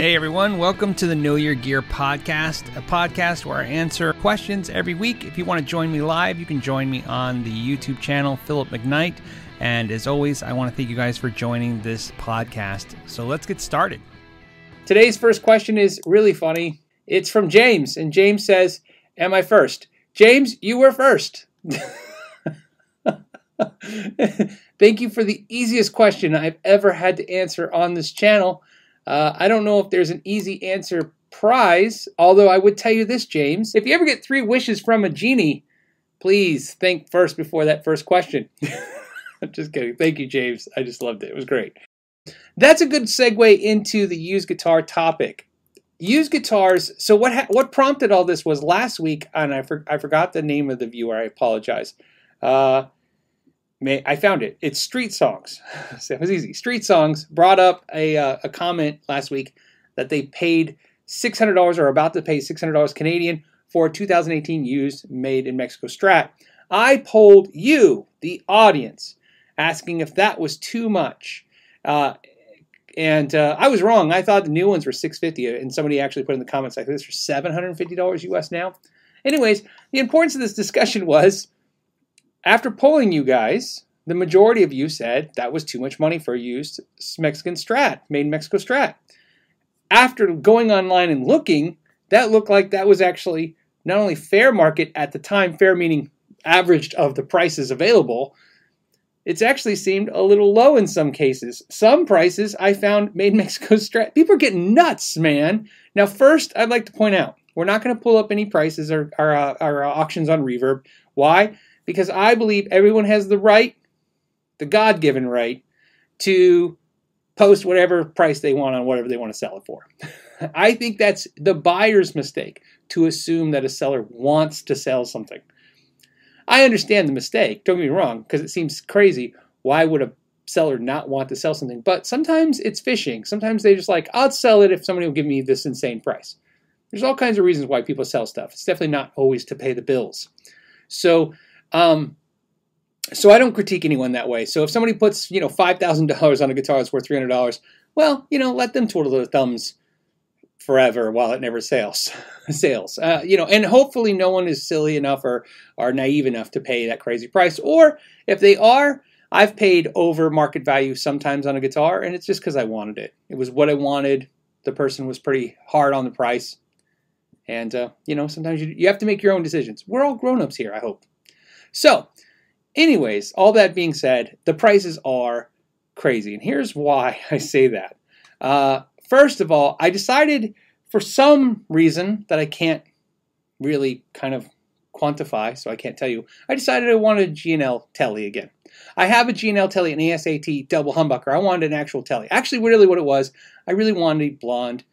Hey everyone, welcome to the Know Your Gear podcast, a podcast where I answer questions every week. If you want to join me live, you can join me on the YouTube channel, Philip McKnight. And as always, I want to thank you guys for joining this podcast. So let's get started. Today's first question is really funny. It's from James, and James says, Am I first? James, you were first. Thank you for the easiest question I've ever had to answer on this channel. Uh, I don't know if there's an easy answer prize, although I would tell you this, James. If you ever get three wishes from a genie, please think first before that first question. I'm just kidding. Thank you, James. I just loved it. It was great. That's a good segue into the used guitar topic. Used guitars. So what ha- what prompted all this was last week, and I, for- I forgot the name of the viewer. I apologize. Uh, May, I found it. It's Street Songs. so it was easy. Street Songs brought up a, uh, a comment last week that they paid $600 or about to pay $600 Canadian for a 2018 used made in Mexico Strat. I polled you, the audience, asking if that was too much. Uh, and uh, I was wrong. I thought the new ones were 650 and somebody actually put in the comments like this for $750 US now. Anyways, the importance of this discussion was after polling you guys, the majority of you said that was too much money for a used Mexican Strat, made in Mexico Strat. After going online and looking, that looked like that was actually not only fair market at the time, fair meaning averaged of the prices available, it's actually seemed a little low in some cases. Some prices I found made Mexico Strat. People are getting nuts, man. Now, first, I'd like to point out we're not going to pull up any prices or, or, uh, or auctions on Reverb. Why? Because I believe everyone has the right, the God given right, to post whatever price they want on whatever they want to sell it for. I think that's the buyer's mistake to assume that a seller wants to sell something. I understand the mistake, don't get me wrong, because it seems crazy. Why would a seller not want to sell something? But sometimes it's fishing. Sometimes they're just like, I'll sell it if somebody will give me this insane price. There's all kinds of reasons why people sell stuff. It's definitely not always to pay the bills. So um, so I don't critique anyone that way. So if somebody puts, you know, five thousand dollars on a guitar that's worth three hundred dollars, well, you know, let them twiddle their thumbs forever while it never sales. sales, uh, you know, and hopefully no one is silly enough or are naive enough to pay that crazy price. Or if they are, I've paid over market value sometimes on a guitar, and it's just because I wanted it. It was what I wanted. The person was pretty hard on the price, and uh, you know, sometimes you, you have to make your own decisions. We're all grown-ups here, I hope. So, anyways, all that being said, the prices are crazy. And here's why I say that. Uh, first of all, I decided for some reason that I can't really kind of quantify, so I can't tell you, I decided I wanted a G&L Telly again. I have a G&L Telly, an ASAT double humbucker. I wanted an actual Telly. Actually, really what it was, I really wanted a blonde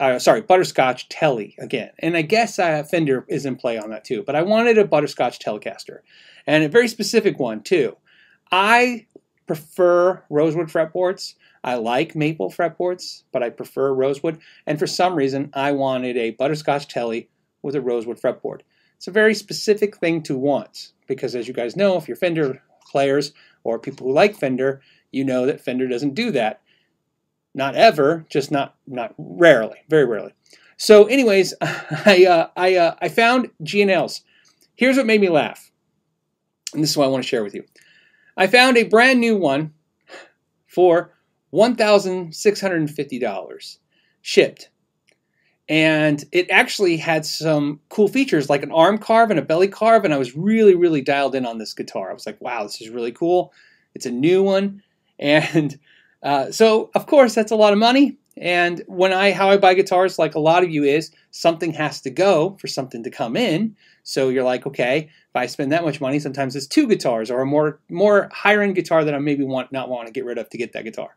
uh, sorry, butterscotch telly again. And I guess uh, Fender is in play on that too. But I wanted a butterscotch Telecaster, and a very specific one too. I prefer rosewood fretboards. I like maple fretboards, but I prefer rosewood. And for some reason, I wanted a butterscotch telly with a rosewood fretboard. It's a very specific thing to want because, as you guys know, if you're Fender players or people who like Fender, you know that Fender doesn't do that. Not ever, just not not rarely, very rarely. So, anyways, I uh, I uh, I found G&Ls. Here's what made me laugh, and this is what I want to share with you. I found a brand new one for one thousand six hundred and fifty dollars, shipped, and it actually had some cool features like an arm carve and a belly carve, and I was really really dialed in on this guitar. I was like, wow, this is really cool. It's a new one, and uh, so of course that's a lot of money. And when I how I buy guitars, like a lot of you is, something has to go for something to come in. So you're like, okay, if I spend that much money, sometimes it's two guitars or a more more higher end guitar that I maybe want not want to get rid of to get that guitar.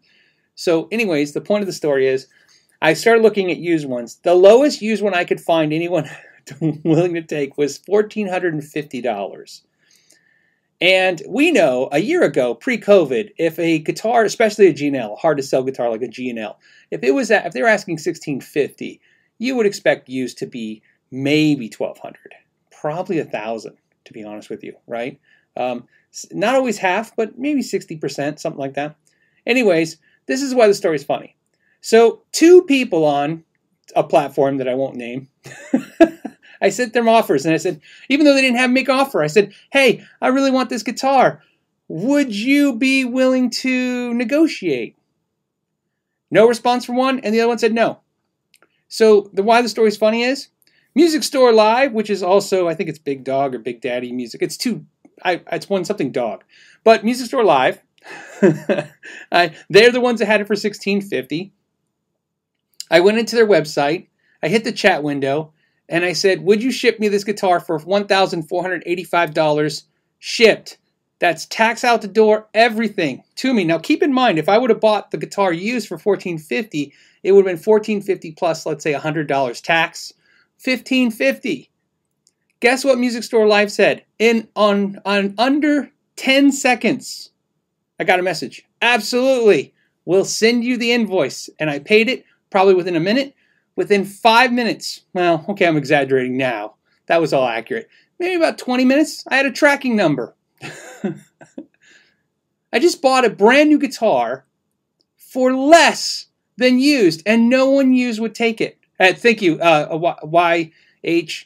So, anyways, the point of the story is, I started looking at used ones. The lowest used one I could find anyone willing to take was fourteen hundred and fifty dollars. And we know a year ago, pre-COVID, if a guitar, especially a G&L, hard to sell guitar like a G&L, if it was at, if they were asking 1650, you would expect used to be maybe 1200, probably a thousand, to be honest with you, right? Um, not always half, but maybe 60%, something like that. Anyways, this is why the story is funny. So, two people on a platform that I won't name, I sent them offers and I said, even though they didn't have make offer, I said, hey, I really want this guitar. Would you be willing to negotiate? No response from one, and the other one said no. So the why the story's funny is Music Store Live, which is also I think it's Big Dog or Big Daddy Music. It's two, I it's one something dog, but Music Store Live. I, they're the ones that had it for sixteen fifty. I went into their website. I hit the chat window and I said, "Would you ship me this guitar for one thousand four hundred eighty-five dollars shipped?" That's tax out the door, everything to me. Now keep in mind, if I would have bought the guitar used for 1,450, it would have been 1,450 plus, let's say, hundred dollars tax, 1,550. Guess what Music Store Live said? In on on under ten seconds, I got a message. Absolutely, we'll send you the invoice, and I paid it probably within a minute. Within five minutes, well, okay, I'm exaggerating now. That was all accurate. Maybe about 20 minutes, I had a tracking number. I just bought a brand new guitar for less than used, and no one used would take it. Uh, thank you, uh, YHZ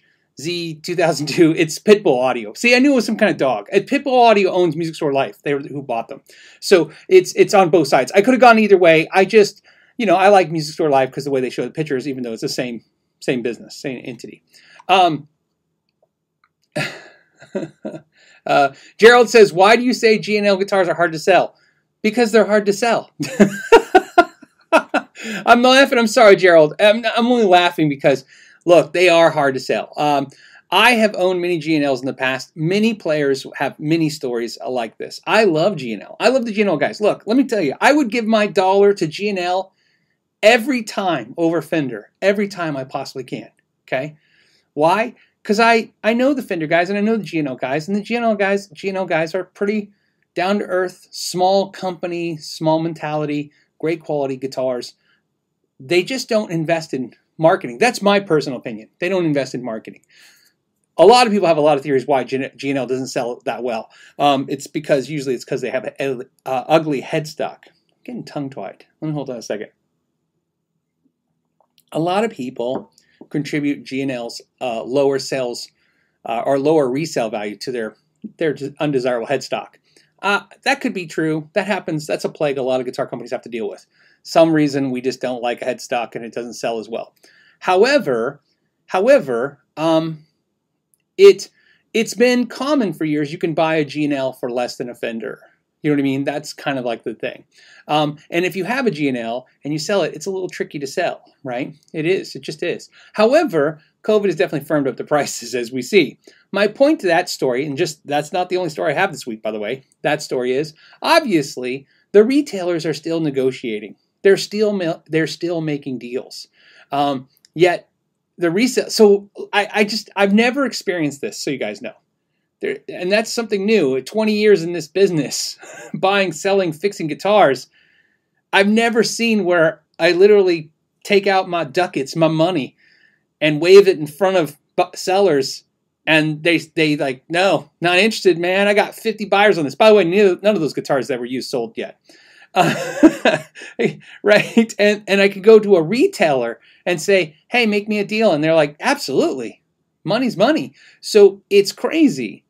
2002. It's Pitbull Audio. See, I knew it was some kind of dog. Pitbull Audio owns Music Store Live. They were who bought them, so it's it's on both sides. I could have gone either way. I just you know, I like Music Store Live because the way they show the pictures, even though it's the same same business, same entity. Um, uh, Gerald says, "Why do you say G&L guitars are hard to sell? Because they're hard to sell." I'm laughing. I'm sorry, Gerald. I'm, I'm, only laughing because, look, they are hard to sell. Um, I have owned many G&Ls in the past. Many players have many stories like this. I love G&L. I love the G&L guys. Look, let me tell you, I would give my dollar to G&L every time over Fender, every time I possibly can. Okay, why? Because I I know the Fender guys and I know the G&L guys, and the G&L guys G&L guys are pretty down to earth, small company, small mentality, great quality guitars. They just don't invest in marketing. That's my personal opinion. They don't invest in marketing. A lot of people have a lot of theories why G&L doesn't sell that well. Um, it's because usually it's because they have an uh, ugly headstock. I'm getting tongue tied. Let me hold on a second a lot of people contribute G&L's uh, lower sales uh, or lower resale value to their their undesirable headstock. Uh, that could be true. That happens. That's a plague a lot of guitar companies have to deal with. Some reason we just don't like a headstock and it doesn't sell as well. However, however, um, it it's been common for years. You can buy a G&L for less than a Fender. You know what I mean? That's kind of like the thing. Um, and if you have a G&L and you sell it, it's a little tricky to sell, right? It is. It just is. However, COVID has definitely firmed up the prices as we see. My point to that story, and just that's not the only story I have this week, by the way. That story is obviously the retailers are still negotiating. They're still they're still making deals. Um, yet the resale. So I, I just I've never experienced this. So you guys know. There, and that's something new. 20 years in this business, buying, selling, fixing guitars, I've never seen where I literally take out my ducats, my money, and wave it in front of sellers, and they they like, no, not interested, man. I got 50 buyers on this. By the way, none of those guitars that were used sold yet. Uh, right? And and I could go to a retailer and say, "Hey, make me a deal," and they're like, "Absolutely, money's money." So it's crazy.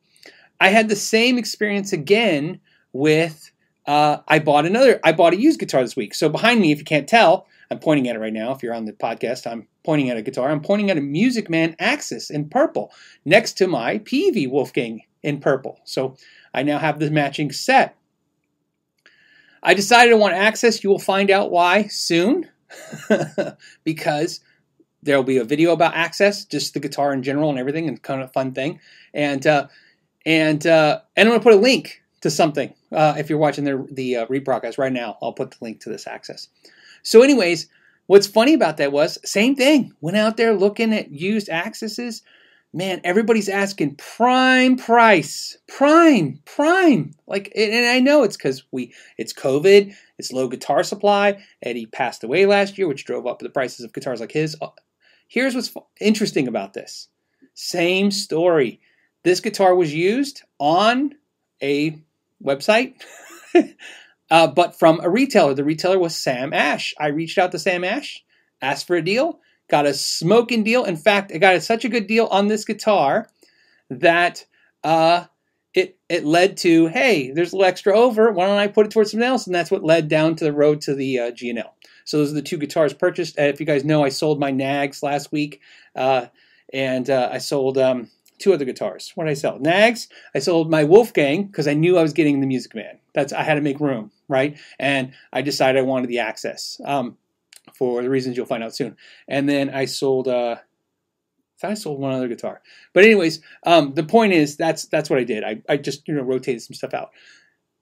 I had the same experience again with uh, I bought another I bought a used guitar this week. So behind me, if you can't tell, I'm pointing at it right now. If you're on the podcast, I'm pointing at a guitar. I'm pointing at a Music Man Axis in purple next to my Peavey Wolfgang in purple. So I now have the matching set. I decided I want Axis. You will find out why soon because there will be a video about Axis, just the guitar in general and everything, and kind of a fun thing. And uh, and uh, and I'm going to put a link to something uh, if you're watching the the uh, rebroadcast right now. I'll put the link to this Axis. So, anyways, what's funny about that was same thing. Went out there looking at used accesses. Man, everybody's asking prime price, prime, prime. Like, and I know it's because we it's COVID, it's low guitar supply. Eddie passed away last year, which drove up the prices of guitars like his. Uh, here's what's interesting about this. Same story this guitar was used on a website uh, but from a retailer. The retailer was Sam Ash. I reached out to Sam Ash, asked for a deal, got a smoking deal. In fact, I got such a good deal on this guitar that uh, it it led to hey, there's a little extra over. Why don't I put it towards something else? And that's what led down to the road to the uh, G&L. So those are the two guitars purchased. Uh, if you guys know, I sold my Nags last week, uh, and uh, I sold um, two other guitars. What did I sell? Nags. I sold my Wolfgang because I knew I was getting the Music Man. That's I had to make room, right? And I decided I wanted the Axis um, for the reasons you'll find out soon. And then I sold. Uh, I sold one other guitar, but anyways, um, the point is that's that's what I did. I, I just you know rotated some stuff out.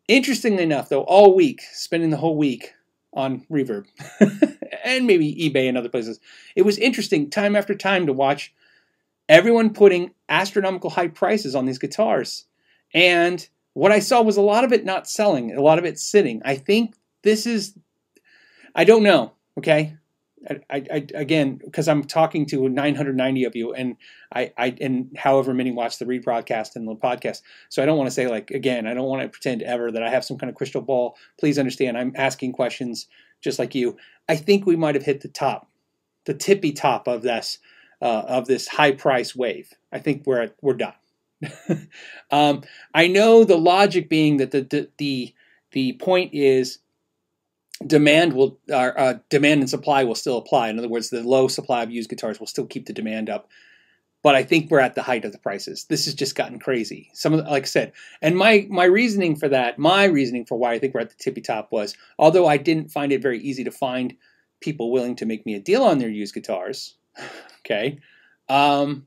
Interestingly enough, though, all week, spending the whole week on Reverb and maybe eBay and other places, it was interesting time after time to watch everyone putting astronomical high prices on these guitars. And what I saw was a lot of it not selling, a lot of it sitting. I think this is, I don't know, okay? I, I, again, because I'm talking to 990 of you, and I, I, and however many watch the rebroadcast and the podcast. So I don't want to say like again, I don't want to pretend ever that I have some kind of crystal ball. Please understand, I'm asking questions just like you. I think we might have hit the top, the tippy top of this uh, of this high price wave. I think we're we're done. um, I know the logic being that the the the, the point is demand will uh, uh, demand and supply will still apply. In other words, the low supply of used guitars will still keep the demand up. But I think we're at the height of the prices. This has just gotten crazy. Some of the, like I said, and my my reasoning for that, my reasoning for why I think we're at the tippy top was, although I didn't find it very easy to find people willing to make me a deal on their used guitars, Okay. Um,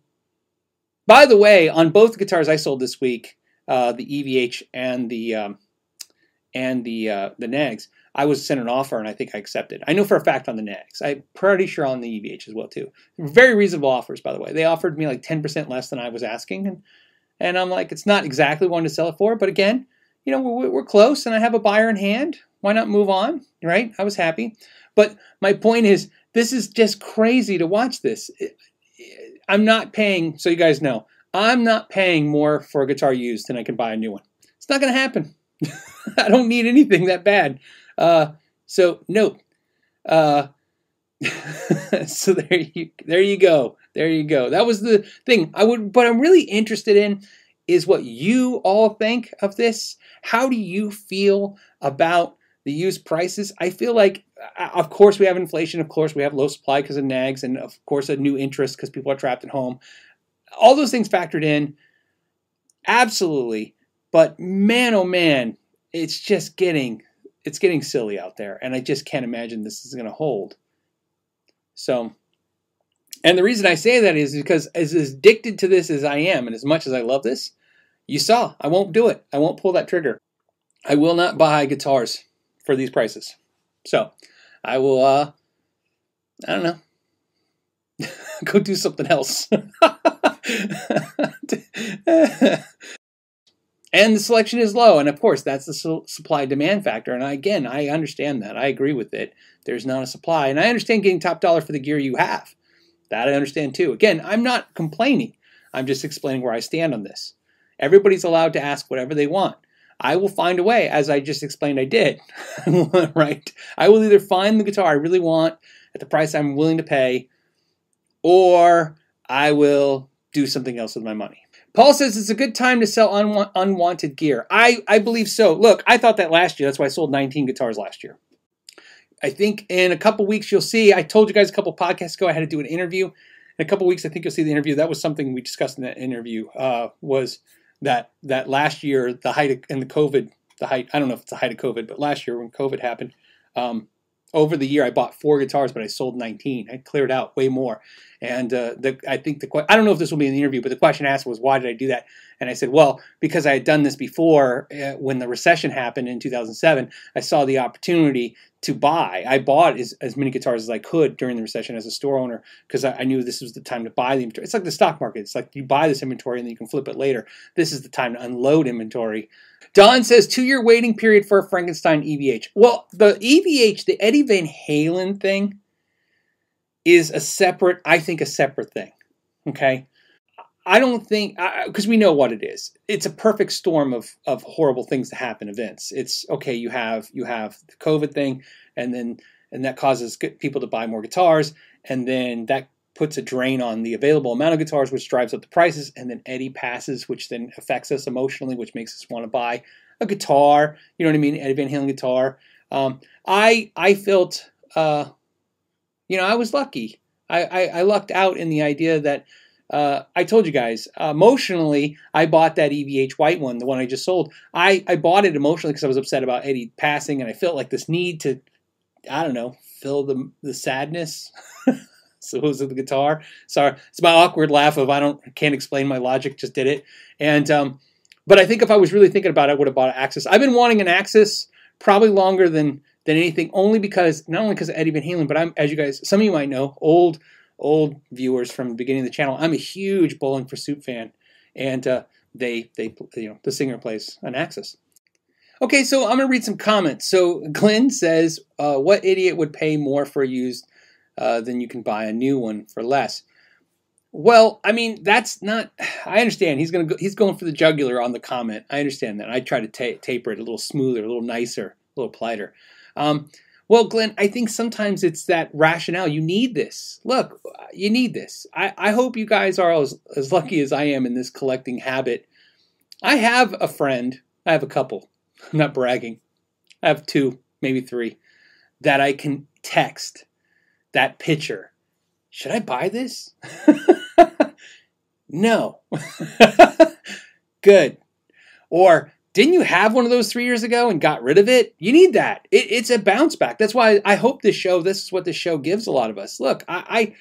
by the way, on both guitars I sold this week, uh, the EVH and the um, and the uh, the Nags, I was sent an offer and I think I accepted. I know for a fact on the Nags. I'm pretty sure on the EVH as well too. Very reasonable offers, by the way. They offered me like 10% less than I was asking, and and I'm like, it's not exactly one to sell it for, but again, you know, we're, we're close, and I have a buyer in hand. Why not move on? Right? I was happy, but my point is, this is just crazy to watch this. I'm not paying, so you guys know, I'm not paying more for a guitar used than I can buy a new one. It's not going to happen. I don't need anything that bad. Uh, so no. Uh, so there you there you go. There you go. That was the thing. I would, but I'm really interested in is what you all think of this. How do you feel about the used prices? I feel like of course we have inflation. Of course we have low supply because of nags and of course a new interest because people are trapped at home. All those things factored in. Absolutely. But man oh man it's just getting it's getting silly out there and i just can't imagine this is going to hold. So and the reason i say that is because as addicted to this as i am and as much as i love this you saw i won't do it. I won't pull that trigger. I will not buy guitars for these prices. So I will, uh, I don't know, go do something else. and the selection is low. And of course, that's the su- supply demand factor. And I, again, I understand that. I agree with it. There's not a supply. And I understand getting top dollar for the gear you have. That I understand too. Again, I'm not complaining. I'm just explaining where I stand on this. Everybody's allowed to ask whatever they want. I will find a way, as I just explained I did. right? I will either find the guitar I really want at the price I'm willing to pay, or I will do something else with my money. Paul says it's a good time to sell unwa- unwanted gear. I, I believe so. Look, I thought that last year. That's why I sold 19 guitars last year. I think in a couple weeks you'll see. I told you guys a couple podcasts ago I had to do an interview. In a couple weeks, I think you'll see the interview. That was something we discussed in that interview. Uh, was that that last year, the height of, and the COVID, the height. I don't know if it's the height of COVID, but last year when COVID happened, um, over the year I bought four guitars, but I sold 19. I cleared out way more. And uh, the, I think the I don't know if this will be in the interview, but the question asked was why did I do that? And I said, well, because I had done this before uh, when the recession happened in 2007. I saw the opportunity to buy. I bought as, as many guitars as I could during the recession as a store owner because I, I, knew this was the time to buy the inventory. It's like the stock market. It's like you buy this inventory and then you can flip it later. This is the time to unload inventory. Don says two year waiting period for a Frankenstein EVH. Well, the EVH, the Eddie Van Halen thing, is a separate, I think, a separate thing. Okay. I don't think because we know what it is. It's a perfect storm of of horrible things to happen. Events. It's okay. You have you have the COVID thing, and then and that causes people to buy more guitars, and then that puts a drain on the available amount of guitars, which drives up the prices, and then Eddie passes, which then affects us emotionally, which makes us want to buy a guitar. You know what I mean? Eddie Van Halen guitar. Um, I I felt, uh, you know, I was lucky. I, I, I lucked out in the idea that uh, I told you guys emotionally, I bought that EVH white one, the one I just sold. I, I bought it emotionally because I was upset about Eddie passing, and I felt like this need to, I don't know, fill the the sadness. so it was the guitar. Sorry, it's my awkward laugh of I don't can't explain my logic. Just did it, and um, but I think if I was really thinking about it, I would have bought an Axis. I've been wanting an Axis probably longer than than anything, only because not only because of Eddie Van Halen, but I'm as you guys, some of you might know, old old viewers from the beginning of the channel, I'm a huge Bowling for Soup fan, and uh, they they you know the singer plays an Axis. Okay, so I'm gonna read some comments. So Glenn says, uh, "What idiot would pay more for a used uh, than you can buy a new one for less?" Well, I mean that's not. I understand he's gonna go, he's going for the jugular on the comment. I understand that. I try to ta- taper it a little smoother, a little nicer, a little politer. Um, well, Glenn, I think sometimes it's that rationale. You need this. Look, you need this. I, I hope you guys are as, as lucky as I am in this collecting habit. I have a friend, I have a couple, I'm not bragging. I have two, maybe three, that I can text that picture. Should I buy this? no. Good. Or didn't you have one of those three years ago and got rid of it? You need that. It, it's a bounce back. That's why I hope this show. This is what this show gives a lot of us. Look, I,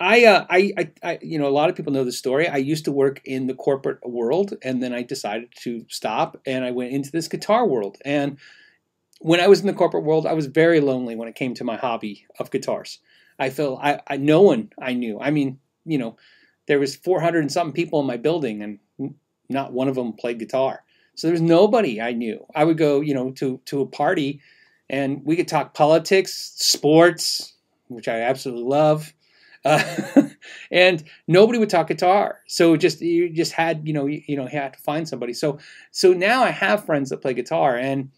I, I, uh, I, I, you know, a lot of people know the story. I used to work in the corporate world, and then I decided to stop, and I went into this guitar world. And when I was in the corporate world, I was very lonely when it came to my hobby of guitars. I felt I, I no one I knew. I mean, you know, there was 400 and something people in my building, and not one of them played guitar. So there's nobody I knew. I would go, you know, to to a party, and we could talk politics, sports, which I absolutely love, uh, and nobody would talk guitar. So just you just had, you know, you, you know, had to find somebody. So so now I have friends that play guitar, and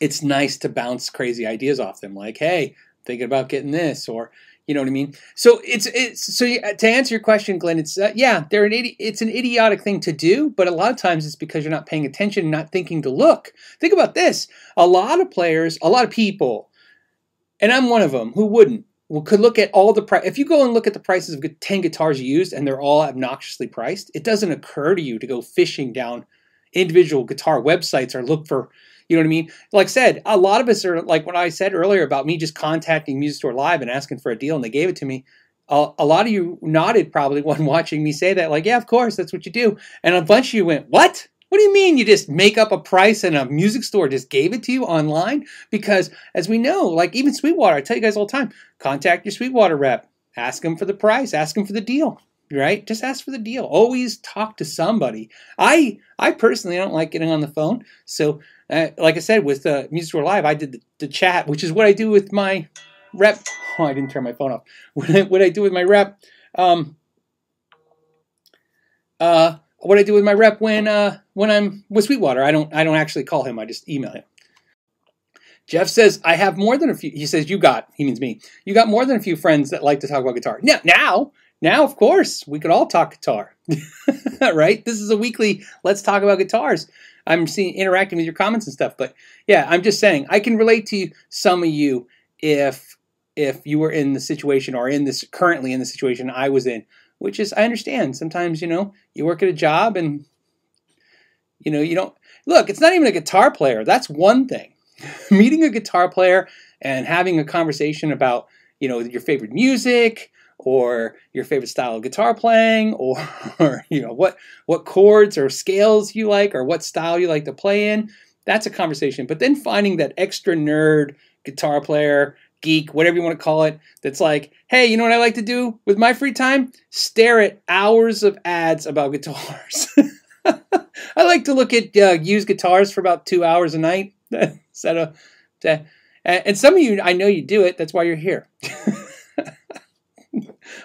it's nice to bounce crazy ideas off them, like, hey, thinking about getting this, or you know what I mean? So it's it's so to answer your question, Glenn. It's uh, yeah, they're an idi- it's an idiotic thing to do, but a lot of times it's because you're not paying attention, not thinking to look. Think about this: a lot of players, a lot of people, and I'm one of them who wouldn't. Could look at all the price. If you go and look at the prices of ten guitars used, and they're all obnoxiously priced, it doesn't occur to you to go fishing down individual guitar websites or look for you know what I mean? Like I said, a lot of us are like what I said earlier about me just contacting Music Store Live and asking for a deal, and they gave it to me. A, a lot of you nodded probably when watching me say that, like, yeah, of course, that's what you do. And a bunch of you went, what? What do you mean you just make up a price and a music store just gave it to you online? Because as we know, like even Sweetwater, I tell you guys all the time, contact your Sweetwater rep, ask them for the price, ask them for the deal right just ask for the deal always talk to somebody i i personally don't like getting on the phone so uh, like I said, with uh, Music Store Live, I did the, the, chat, which is what I do with my rep. Oh, I didn't turn my phone off. What I, what I do with my rep, um, uh, what I do with my rep when uh, when I'm with Sweetwater. I don't I don't actually call him. I just email him. Jeff says I have more than a few. He says you got. He means me. You got more than a few friends that like to talk about guitar. Now, now, now, of course, we could all talk guitar, right? This is a weekly. Let's talk about guitars. I'm seeing interacting with your comments and stuff. But yeah, I'm just saying I can relate to some of you if if you were in the situation or in this currently in the situation I was in, which is I understand. Sometimes you know you work at a job and you know you don't look. It's not even a guitar player. That's one thing. Meeting a guitar player and having a conversation about you know your favorite music or your favorite style of guitar playing or, or, you know what what chords or scales you like or what style you like to play in that's a conversation. But then finding that extra nerd guitar player geek whatever you want to call it that's like hey you know what i like to do with my free time? Stare at hours of ads about guitars. I like to look at uh, used guitars for about two hours a night. Instead of and some of you i know you do it that's why you're here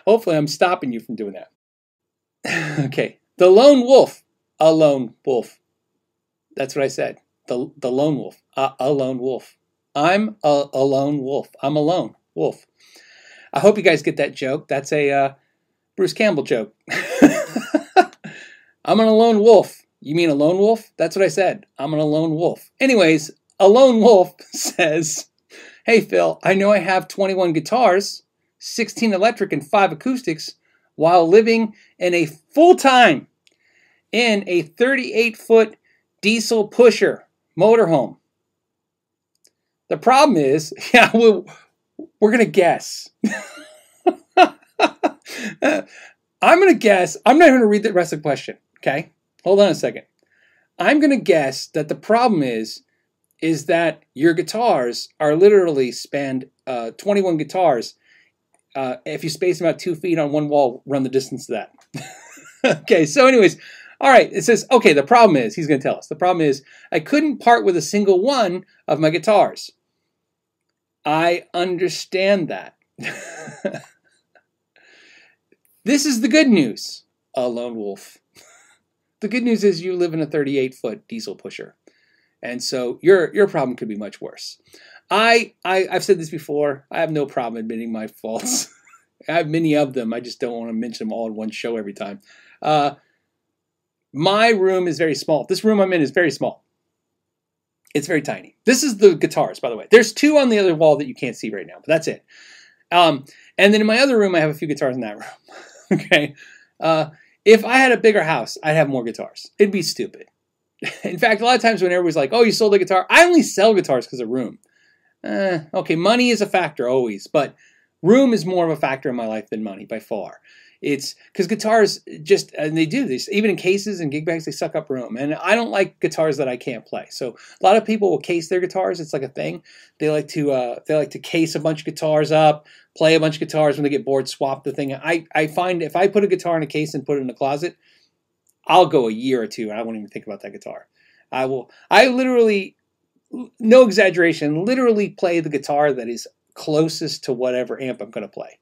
Hopefully, I'm stopping you from doing that. okay. The lone wolf. A lone wolf. That's what I said. The, the lone wolf. A, a lone wolf. I'm a, a lone wolf. I'm a lone wolf. I hope you guys get that joke. That's a uh, Bruce Campbell joke. I'm an alone wolf. You mean a lone wolf? That's what I said. I'm an alone wolf. Anyways, a lone wolf says, Hey Phil, I know I have 21 guitars, 16 electric and 5 acoustics, while living in a full time in a 38 foot diesel pusher motorhome. The problem is, yeah, we're, we're going to guess. I'm going to guess, I'm not going to read the rest of the question, okay? Hold on a second. I'm going to guess that the problem is is that your guitars are literally spanned uh, 21 guitars. Uh, if you space them out two feet on one wall, run the distance to that. okay, so anyways, all right, it says, okay, the problem is, he's going to tell us, the problem is I couldn't part with a single one of my guitars. I understand that. this is the good news, a lone wolf. The good news is you live in a 38 foot diesel pusher. And so your your problem could be much worse. I, I I've said this before. I have no problem admitting my faults. I have many of them. I just don't want to mention them all in one show every time. Uh, my room is very small. This room I'm in is very small. It's very tiny. This is the guitars, by the way. There's two on the other wall that you can't see right now, but that's it. Um, and then in my other room, I have a few guitars in that room. okay. Uh, if I had a bigger house, I'd have more guitars. It'd be stupid. In fact, a lot of times when everybody's like, "Oh, you sold a guitar," I only sell guitars because of room. Eh, okay, money is a factor always, but room is more of a factor in my life than money by far. It's because guitars just and they do this even in cases and gig bags they suck up room, and I don't like guitars that I can't play. So a lot of people will case their guitars. It's like a thing. They like to uh, they like to case a bunch of guitars up, play a bunch of guitars when they get bored, swap the thing. I I find if I put a guitar in a case and put it in a closet, I'll go a year or two and I won't even think about that guitar. I will. I literally, no exaggeration, literally play the guitar that is closest to whatever amp I'm going to play.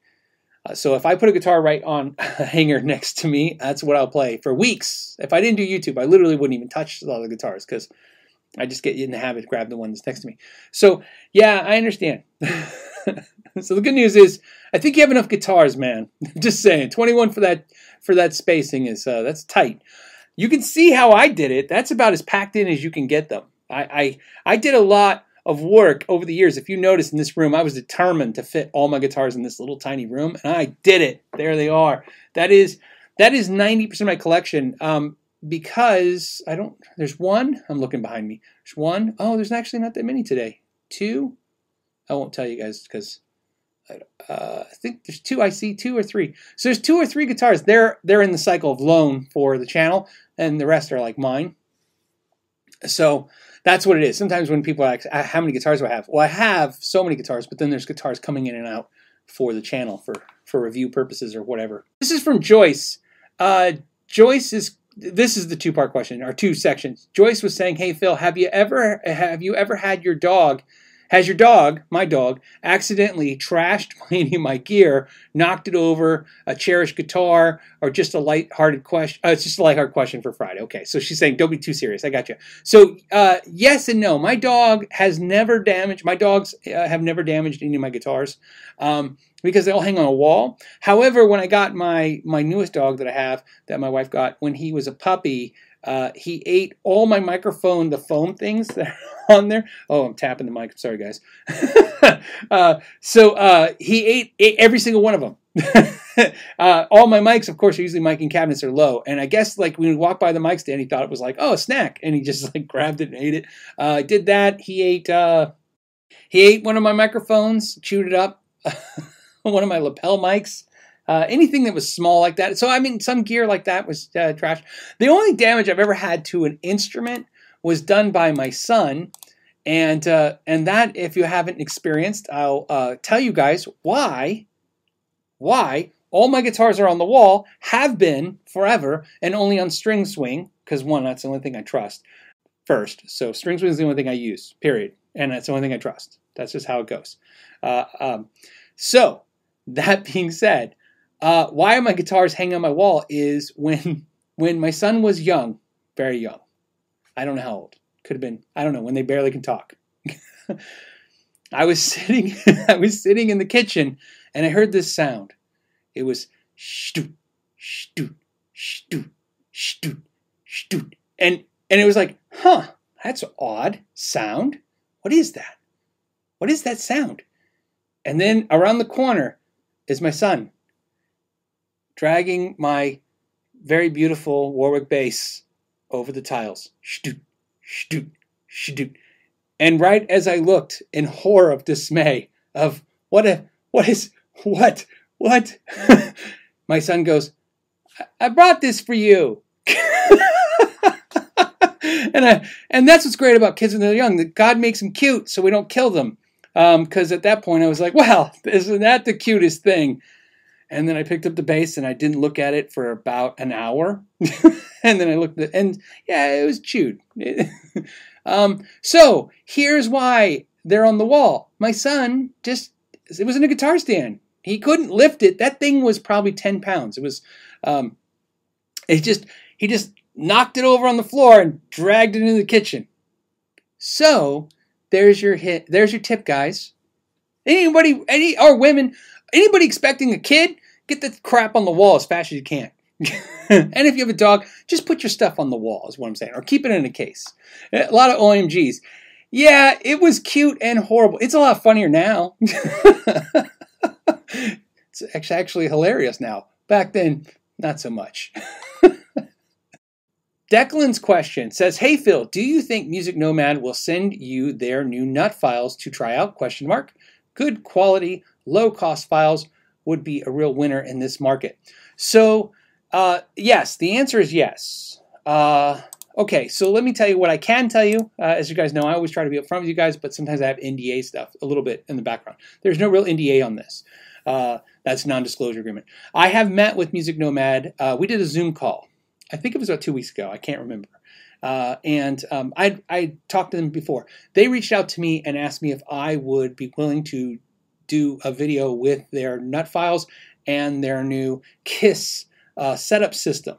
Uh, so if I put a guitar right on a hanger next to me, that's what I'll play for weeks. If I didn't do YouTube, I literally wouldn't even touch all the guitars because I just get in the habit to grab the one that's next to me. So yeah, I understand. so the good news is, I think you have enough guitars, man. just saying, 21 for that for that spacing is uh, that's tight. You can see how I did it. That's about as packed in as you can get them. I, I I did a lot of work over the years. If you notice in this room, I was determined to fit all my guitars in this little tiny room, and I did it. There they are. That is that is 90% of my collection. Um, because I don't, there's one, I'm looking behind me. There's one, oh, there's actually not that many today. Two, I won't tell you guys because uh, I think there's two. I see two or three. So there's two or three guitars. They're they're in the cycle of loan for the channel, and the rest are like mine. So that's what it is. Sometimes when people ask, uh, how many guitars do I have? Well, I have so many guitars, but then there's guitars coming in and out for the channel for, for review purposes or whatever. This is from Joyce. Uh, Joyce is, this is the two part question, or two sections. Joyce was saying, hey, Phil, have you ever, have you ever had your dog has your dog, my dog, accidentally trashed any of my gear, knocked it over, a cherished guitar, or just a light-hearted question? Uh, it's just a light-hearted question for Friday. Okay, so she's saying, don't be too serious. I got you. So uh, yes and no. My dog has never damaged. My dogs uh, have never damaged any of my guitars. Um, because they all hang on a wall. However, when I got my my newest dog that I have, that my wife got when he was a puppy, uh, he ate all my microphone, the foam things that are on there. Oh, I'm tapping the mic. Sorry, guys. uh, so uh, he ate, ate, every single one of them. Uh, all my mics, of course, are usually mic and cabinets are low. And I guess like when we walked by the mic stand, he thought it was like, oh, a snack. And he just like grabbed it and ate it. Uh, did that. He ate, uh, he ate one of my microphones, chewed it up. one of my lapel mics. Uh, anything that was small like that. So, I mean, some gear like that was uh, trash. The only damage I've ever had to an instrument was done by my son. And, uh, and that, if you haven't experienced, I'll uh, tell you guys why, why all my guitars are on the wall, have been forever, and only on string swing, because one, that's the only thing I trust first. So string swing is the only thing I use, period. And that's the only thing I trust. That's just how it goes. Uh, um, so, that being said, uh, why my guitars hanging on my wall is when when my son was young, very young. I don't know how old. Could have been, I don't know, when they barely can talk. I was sitting I was sitting in the kitchen and I heard this sound. It was shtoot, shtoot, shtoot, shtoot, shtoot. And and it was like, huh, that's odd sound. What is that? What is that sound? And then around the corner is my son dragging my very beautiful Warwick bass over the tiles. Shtoot, shtoot, shtoot. And right as I looked in horror of dismay of what a what is what what my son goes, I brought this for you. and I, and that's what's great about kids when they're young that God makes them cute so we don't kill them. Because um, at that point I was like, well, isn't that the cutest thing? And then I picked up the bass and I didn't look at it for about an hour. and then I looked at and yeah, it was chewed. um, so here's why they're on the wall. My son just, it was in a guitar stand. He couldn't lift it. That thing was probably 10 pounds. It was, um, it just, he just knocked it over on the floor and dragged it into the kitchen. So there's your hit. There's your tip, guys. Anybody, any or women, anybody expecting a kid, get the crap on the wall as fast as you can. and if you have a dog, just put your stuff on the wall, is what I'm saying, or keep it in a case. A lot of OMGs. Yeah, it was cute and horrible. It's a lot funnier now. it's actually hilarious now. Back then, not so much. Declan's question says, "Hey Phil, do you think Music Nomad will send you their new nut files to try out?" Question mark. Good quality, low cost files would be a real winner in this market. So, uh, yes, the answer is yes. Uh, okay, so let me tell you what I can tell you. Uh, as you guys know, I always try to be upfront with you guys, but sometimes I have NDA stuff a little bit in the background. There's no real NDA on this. Uh, that's non-disclosure agreement. I have met with Music Nomad. Uh, we did a Zoom call I think it was about two weeks ago. I can't remember. Uh, and um, I I talked to them before. They reached out to me and asked me if I would be willing to do a video with their nut files and their new KISS uh, setup system.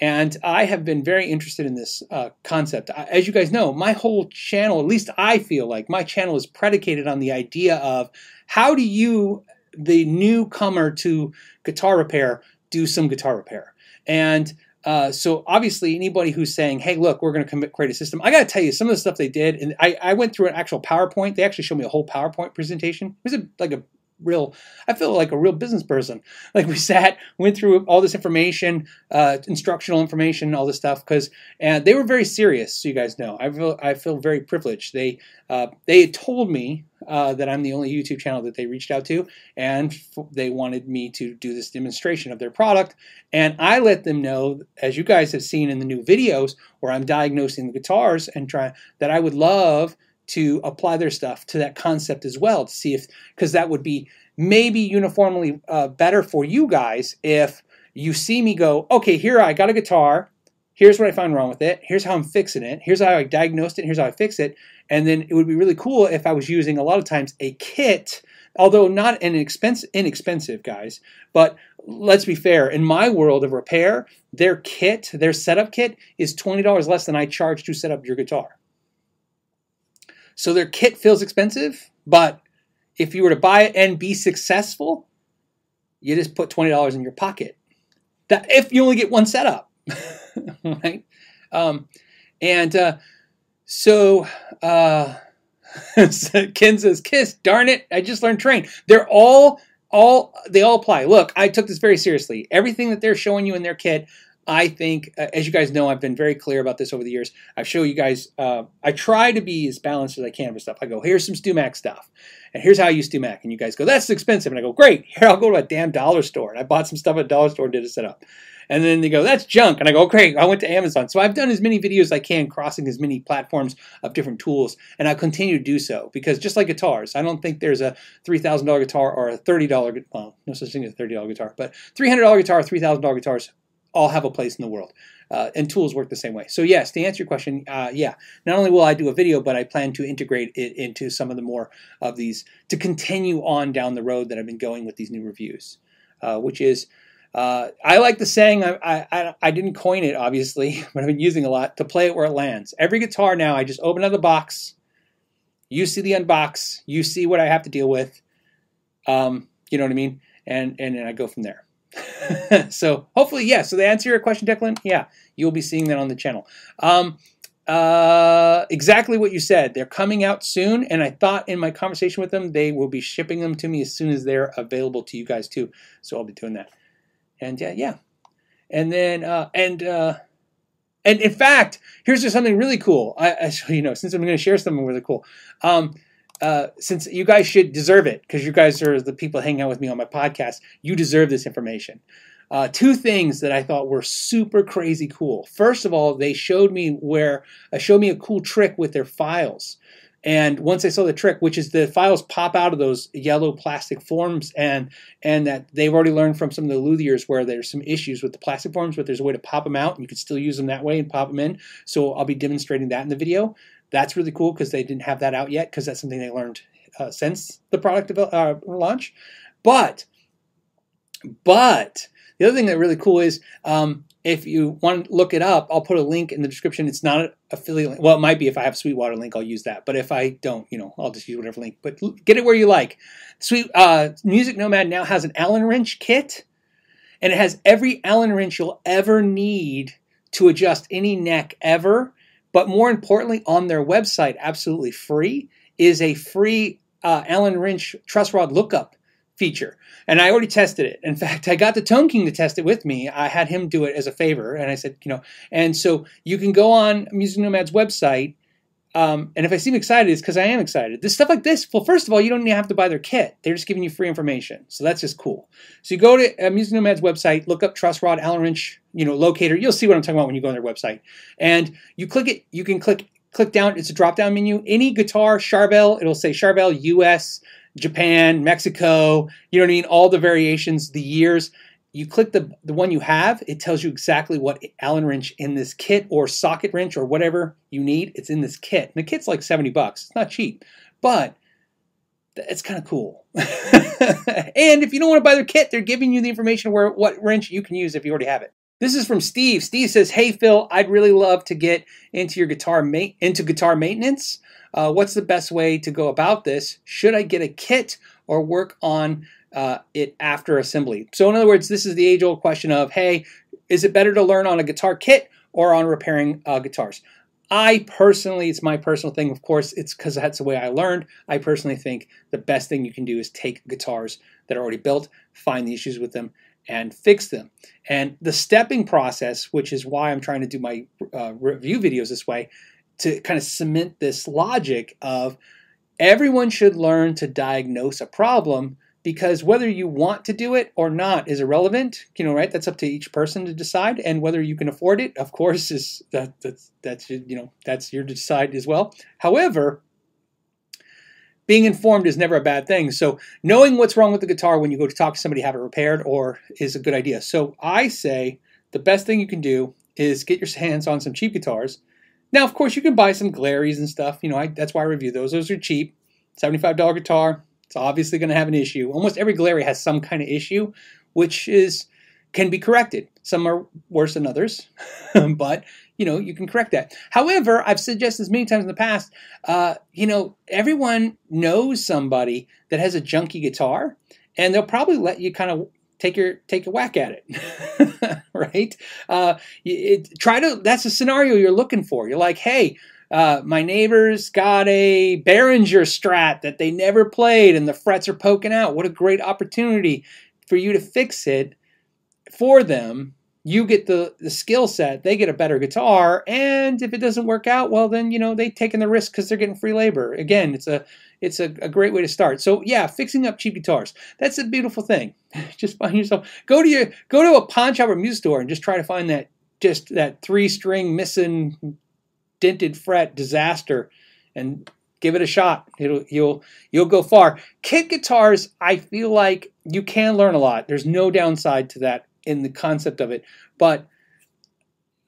And I have been very interested in this uh, concept. As you guys know, my whole channel, at least I feel like my channel is predicated on the idea of how do you, the newcomer to guitar repair, do some guitar repair. And uh, so obviously, anybody who's saying, "Hey, look, we're going to create a system," I got to tell you, some of the stuff they did, and I, I, went through an actual PowerPoint. They actually showed me a whole PowerPoint presentation. It was a, like a real i feel like a real business person. Like we sat went through all this information uh, instructional information all this stuff because and they were very serious so you guys know. I feel i feel very privileged. They uh, they told me uh, that i'm the only youtube channel that they reached out to and f- they wanted me to do this demonstration of their product and i let them know as you guys have seen in the new videos where i'm diagnosing the guitars and try that i would love to apply their stuff to that concept as well to see if because that would be maybe uniformly uh, better for you guys if you see me go okay here i got a guitar. Here's what i found wrong with it. Here's how i'm fixing it. Here's how i diagnosed it. Here's how i fix it. And then it would be really cool if i was using a lot of times a kit although not an expensive inexpensive guys but let's be fair in my world of repair their kit their setup kit is $20 less than i charge to set up your guitar so their kit feels expensive, but if you were to buy it and be successful, you just put $20 in your pocket. That if you only get one setup, right? Um, and uh, so uh, Ken says, "Kiss, darn it! I just learned train." They're all all they all apply. Look, I took this very seriously. Everything that they're showing you in their kit, I think, uh, as you guys know, I've been very clear about this over the years. I show you guys, uh, I try to be as balanced as I can with stuff. I go, here's some StewMac stuff, and here's how I use StewMac. And you guys go, that's expensive. And I go, great, here, I'll go to a damn dollar store. And I bought some stuff at a dollar store and did a setup. And then they go, that's junk. And I go, great, I went to Amazon. So I've done as many videos as I can, crossing as many platforms of different tools. And I continue to do so because just like guitars, I don't think there's a $3,000 guitar or a $30, well, no such thing as a $30 guitar, but $300 guitar, $3,000 guitars all have a place in the world. Uh, and tools work the same way. So yes, to answer your question, uh, yeah, not only will I do a video, but I plan to integrate it into some of the more of these to continue on down the road that I've been going with these new reviews. uh, which is uh, I like the saying. I, I I didn't coin it obviously, but I've been using a lot to play it where it lands. Every guitar now, I just open up the box. You see the unbox. You see what I have to deal with. Um, you know what I mean? And and, and I go from there. so hopefully, yeah. So to answer your question, Declan, yeah, you'll be seeing that on the channel. Um, uh, exactly what you said. They're coming out soon, and I thought in my conversation with them, they will be shipping them to me as soon as they're available to you guys too. So I'll be doing that. And yeah, yeah. And then uh, and uh, and in fact, here's just something really cool. I, I you know, since I'm going to share something really cool. Um, uh, since you guys should deserve it because you guys are the people hanging out with me on my podcast, you deserve this information. Uh, two things that I thought were super crazy cool. First of all, they showed me where uh, showed me a cool trick with their files. And once I saw the trick, which is the files pop out of those yellow plastic forms, and and that they've already learned from some of the luthiers where there's some issues with the plastic forms, but there's a way to pop them out, and you can still use them that way and pop them in. So I'll be demonstrating that in the video. That's really cool because they didn't have that out yet because that's something they learned uh, since the product uh, launch. But but the other thing that really cool is um, if you want to look it up, I'll put a link in the description. It's not an affiliate link. Well, it might be if I have Sweetwater link, I'll use that. But if I don't, you know, I'll just use whatever link. But get it where you like. Sweet uh, Music Nomad now has an Allen wrench kit, and it has every Allen wrench you'll ever need to adjust any neck ever. But more importantly, on their website, absolutely free, is a free uh, Allen wrench truss rod lookup feature. And I already tested it. In fact, I got the Tone King to test it with me. I had him do it as a favor. And I said, you know, and so you can go on Music Nomad's website. Um, and if I seem excited, it's because I am excited. This stuff like this, well, first of all, you don't even have to buy their kit. They're just giving you free information. So that's just cool. So you go to uh, Music Nomad's website, look up Truss Rod, Allen Wrench, you know, locator. You'll see what I'm talking about when you go on their website. And you click it, you can click click down, it's a drop down menu. Any guitar, Charvel, it'll say Charvel US, Japan, Mexico, you know what I mean? All the variations, the years. You click the, the one you have, it tells you exactly what Allen wrench in this kit or socket wrench or whatever you need. It's in this kit. And the kit's like 70 bucks. It's not cheap, but it's kind of cool. and if you don't want to buy their kit, they're giving you the information where what wrench you can use if you already have it. This is from Steve. Steve says, "Hey Phil, I'd really love to get into your guitar ma- into guitar maintenance. Uh, what's the best way to go about this? Should I get a kit or work on uh, it after assembly? So, in other words, this is the age old question of hey, is it better to learn on a guitar kit or on repairing uh, guitars? I personally, it's my personal thing. Of course, it's because that's the way I learned. I personally think the best thing you can do is take guitars that are already built, find the issues with them, and fix them. And the stepping process, which is why I'm trying to do my uh, review videos this way, to kind of cement this logic of everyone should learn to diagnose a problem because whether you want to do it or not is irrelevant you know right that's up to each person to decide and whether you can afford it of course is that that's that's you know that's your decide as well however being informed is never a bad thing so knowing what's wrong with the guitar when you go to talk to somebody have it repaired or is a good idea so i say the best thing you can do is get your hands on some cheap guitars now, of course, you can buy some Glarrys and stuff. You know, I, that's why I review those. Those are cheap. $75 guitar. It's obviously going to have an issue. Almost every Glarry has some kind of issue, which is can be corrected. Some are worse than others, but you know you can correct that. However, I've suggested this many times in the past. Uh, you know, everyone knows somebody that has a junky guitar, and they'll probably let you kind of take your take a whack at it right uh, it, try to that's a scenario you're looking for you're like hey uh, my neighbor's got a Behringer Strat that they never played and the frets are poking out. What a great opportunity for you to fix it for them you get the, the skill set, they get a better guitar, and if it doesn't work out, well then you know they taking the risk because they're getting free labor. Again, it's a it's a, a, great way to start. So yeah, fixing up cheap guitars. That's a beautiful thing. just find yourself go to your go to a pawn shop or music store and just try to find that just that three string missing dented fret disaster and give it a shot. It'll you'll you'll go far. Kit guitars, I feel like you can learn a lot. There's no downside to that in the concept of it. But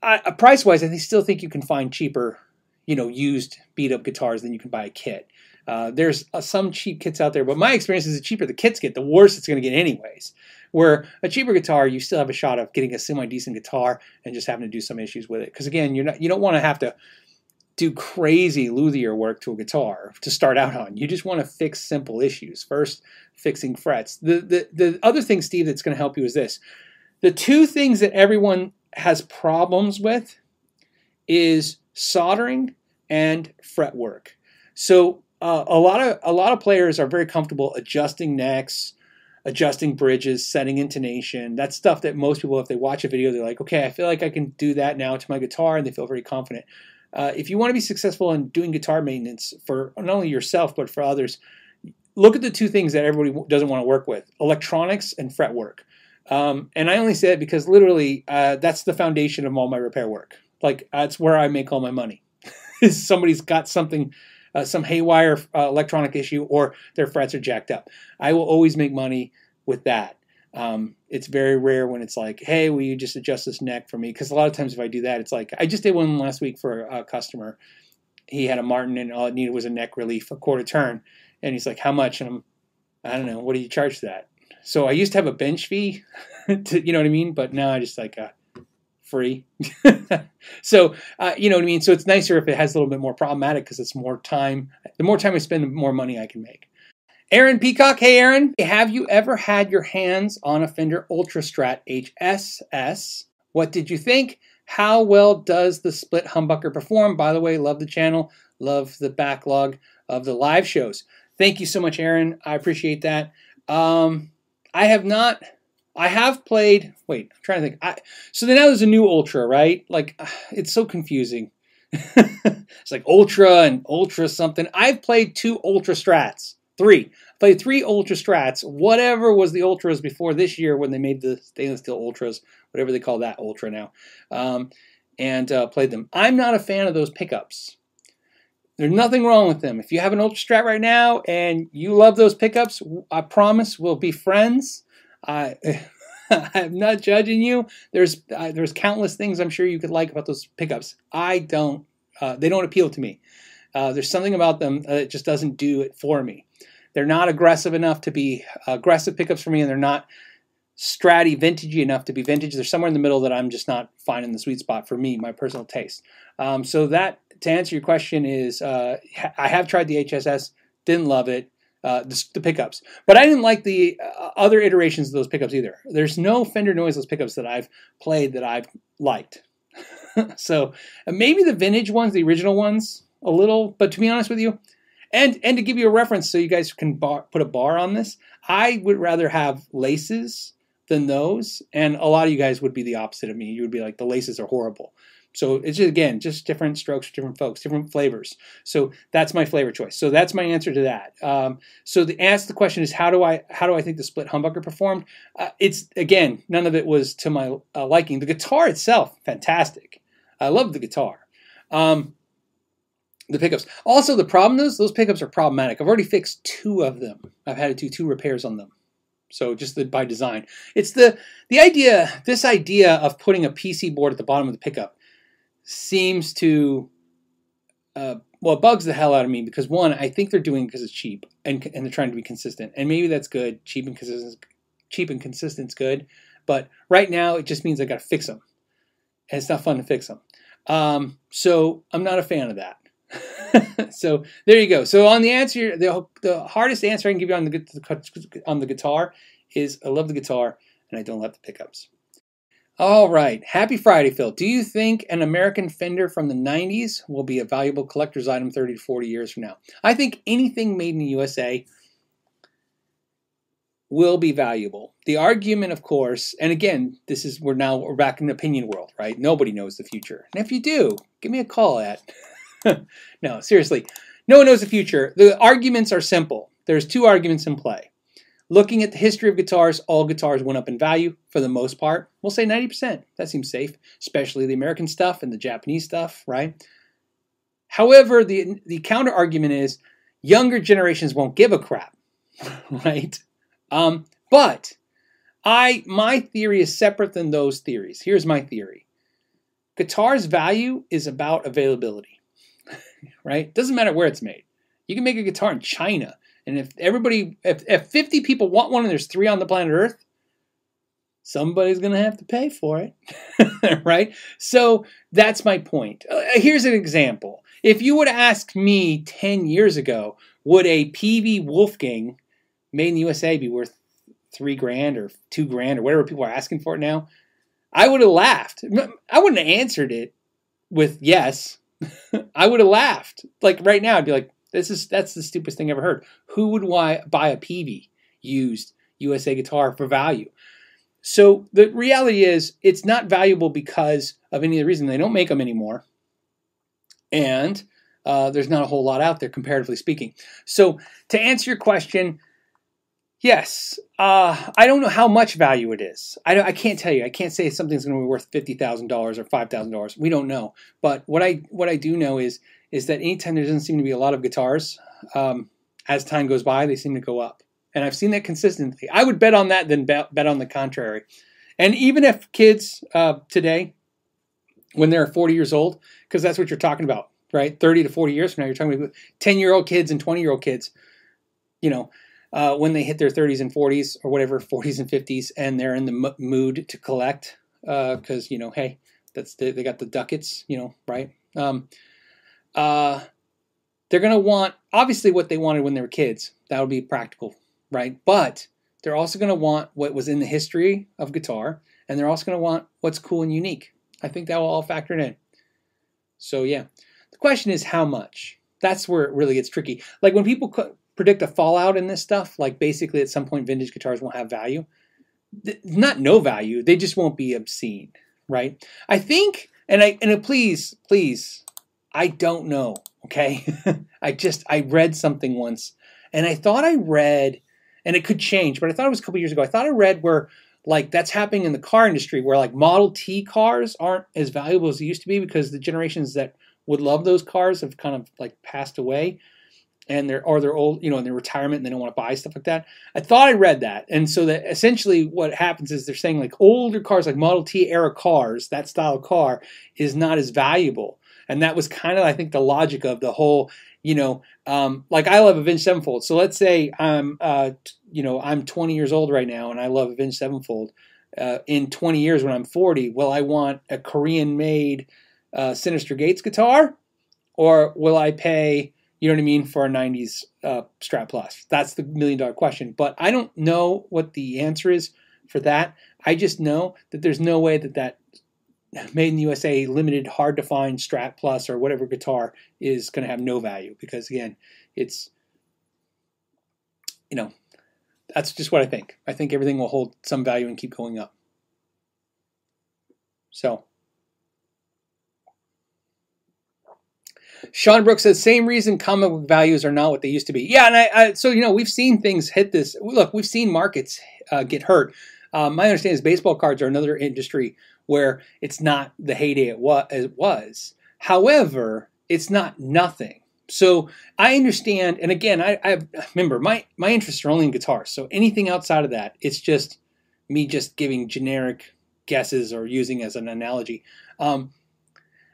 uh, price wise, I still think you can find cheaper, you know, used beat up guitars than you can buy a kit. Uh, there's uh, some cheap kits out there, but my experience is the cheaper the kits get, the worse it's going to get anyways. Where a cheaper guitar, you still have a shot of getting a semi decent guitar and just having to do some issues with it. Because again, you're not you don't want to have to do crazy luthier work to a guitar to start out on. You just want to fix simple issues. First, fixing frets. The the the other thing, Steve, that's going to help you is this. The two things that everyone has problems with is soldering and fret work. So uh, a lot of a lot of players are very comfortable adjusting necks, adjusting bridges, setting intonation. That's stuff that most people, if they watch a video, they're like, okay, I feel like I can do that now to my guitar, and they feel very confident. Uh, if you want to be successful in doing guitar maintenance for not only yourself but for others, look at the two things that everybody doesn't want to work with: electronics and fret work. Um, and I only say it because literally uh, that's the foundation of all my repair work. Like that's where I make all my money. Somebody's got something, uh, some haywire uh, electronic issue, or their frets are jacked up. I will always make money with that. Um, it's very rare when it's like, hey, will you just adjust this neck for me? Because a lot of times if I do that, it's like I just did one last week for a customer. He had a Martin and all it needed was a neck relief, a quarter turn, and he's like, how much? And I'm, I don't know, what do you charge for that? So I used to have a bench fee, to, you know what I mean? But now I just like uh, free. so uh, you know what I mean. So it's nicer if it has a little bit more problematic because it's more time. The more time I spend, the more money I can make. Aaron Peacock, hey Aaron, have you ever had your hands on a Fender Ultrastrat HSS? What did you think? How well does the split humbucker perform? By the way, love the channel, love the backlog of the live shows. Thank you so much, Aaron. I appreciate that. Um, I have not. I have played. Wait, I'm trying to think. I, so now there's a new Ultra, right? Like, it's so confusing. it's like Ultra and Ultra something. I've played two Ultra Strats, three. played three Ultra Strats. Whatever was the Ultras before this year when they made the stainless steel Ultras, whatever they call that Ultra now, um, and uh, played them. I'm not a fan of those pickups. There's nothing wrong with them. If you have an Ultra Strat right now and you love those pickups, I promise we'll be friends. I, I'm not judging you. There's uh, there's countless things I'm sure you could like about those pickups. I don't. Uh, they don't appeal to me. Uh, there's something about them that just doesn't do it for me. They're not aggressive enough to be aggressive pickups for me, and they're not stratty vintagey enough to be vintage. They're somewhere in the middle that I'm just not finding the sweet spot for me, my personal taste. Um, so that to answer your question is uh, I have tried the HSS, didn't love it. Uh, the, the, pickups, but I didn't like the uh, other iterations of those pickups either. There's no Fender noiseless pickups that I've played that I've liked. so uh, maybe the vintage ones, the original ones, a little. But to be honest with you, and and to give you a reference, so you guys can bar, put a bar on this, I would rather have laces than those, and a lot of you guys would be the opposite of me. You would be like the laces are horrible. So it's just, again just different strokes for different folks, different flavors. So that's my flavor choice. So that's my answer to that. Um, so the answer to the question is how do I how do I think the split humbucker performed? Uh, it's again none of it was to my uh, liking. The guitar itself fantastic. I love the guitar. Um, the pickups. Also, the problem is those pickups are problematic. I've already fixed two of them. I've had to do two repairs on them. So just the, by design, it's the the idea. This idea of putting a PC board at the bottom of the pickup seems to uh, well it bugs the hell out of me because one I think they're doing it because it's cheap and and they're trying to be consistent. And maybe that's good. Cheap and consistent cheap and consistent's good. But right now it just means I got to fix them and it's not fun to fix them um, so I'm not a fan of that. So there you go. So on the answer the, the hardest answer I can give you on the on the guitar is I love the guitar and I don't love the pickups. All right, happy Friday, Phil. Do you think an American Fender from the 90s will be a valuable collector's item 30 to 40 years from now? I think anything made in the USA will be valuable. The argument, of course, and again, this is we're now we're back in the opinion world, right? Nobody knows the future. And if you do, give me a call at No, seriously. No one knows the future. The arguments are simple. There's two arguments in play. Looking at the history of guitars, all guitars went up in value for the most part. We'll say 90%. That seems safe, especially the American stuff and the Japanese stuff, right? However, the, the counter argument is younger generations won't give a crap, right? Um, but I my theory is separate than those theories. Here's my theory. Guitar's value is about availability, right? Doesn't matter where it's made. You can make a guitar in China and if everybody, if, if 50 people want one and there's three on the planet Earth, somebody's going to have to pay for it, right? So that's my point. Uh, here's an example. If you would ask me 10 years ago, would a Peavey Wolfgang made in the USA be worth three grand or two grand or whatever people are asking for it now? I would have laughed. I wouldn't have answered it with yes. I would have laughed. Like right now, I'd be like, this is that's the stupidest thing I ever heard. Who would why buy a Peavey used USA guitar for value? So the reality is, it's not valuable because of any of the reason they don't make them anymore, and uh, there's not a whole lot out there comparatively speaking. So to answer your question, yes, uh, I don't know how much value it is. I, I can't tell you. I can't say something's going to be worth fifty thousand dollars or five thousand dollars. We don't know. But what I what I do know is is that anytime there doesn't seem to be a lot of guitars, um, as time goes by, they seem to go up and I've seen that consistently. I would bet on that than bet, bet on the contrary. And even if kids uh, today, when they're 40 years old, because that's what you're talking about, right? 30 to 40 years from now, you're talking about 10 year old kids and 20 year old kids, you know, uh, when they hit their 30s and 40s or whatever, 40s and 50s, and they're in the m- mood to collect, because, uh, you know, hey, that's the, they got the ducats, you know, right? Um, uh, they're going to want, obviously, what they wanted when they were kids. That would be practical right? But they're also going to want what was in the history of guitar, and they're also going to want what's cool and unique. I think that will all factor in. So yeah, the question is how much. That's where it really gets tricky. Like when people predict a fallout in this stuff, like basically at some point vintage guitars won't have value. Not no value, they just won't be obscene, right? I think, and I and please, please, I don't know. Okay, I just I read something once, and I thought I read and it could change, but I thought it was a couple years ago. I thought I read where like that's happening in the car industry where like Model T cars aren't as valuable as they used to be because the generations that would love those cars have kind of like passed away and they're or they're old, you know, in their retirement and they don't want to buy stuff like that. I thought I read that. And so that essentially what happens is they're saying like older cars like Model T era cars, that style of car is not as valuable. And that was kind of I think the logic of the whole you know, um, like I love Avenged Sevenfold. So let's say I'm, uh, t- you know, I'm 20 years old right now, and I love Avenged Sevenfold. Uh, in 20 years, when I'm 40, will I want a Korean-made uh, Synyster Gates guitar, or will I pay, you know what I mean, for a 90s uh, Strat Plus? That's the million-dollar question. But I don't know what the answer is for that. I just know that there's no way that that made in the USA limited hard to find Strat Plus or whatever guitar is going to have no value because again, it's you know, that's just what I think. I think everything will hold some value and keep going up. So Sean Brooks says same reason comic book values are not what they used to be. Yeah, and I, I so you know we've seen things hit this. Look, we've seen markets uh, get hurt. Um, my understanding is baseball cards are another industry where it's not the heyday it was. However, it's not nothing. So I understand, and again, I, I remember my my interests are only in guitars. So anything outside of that, it's just me just giving generic guesses or using as an analogy. Um,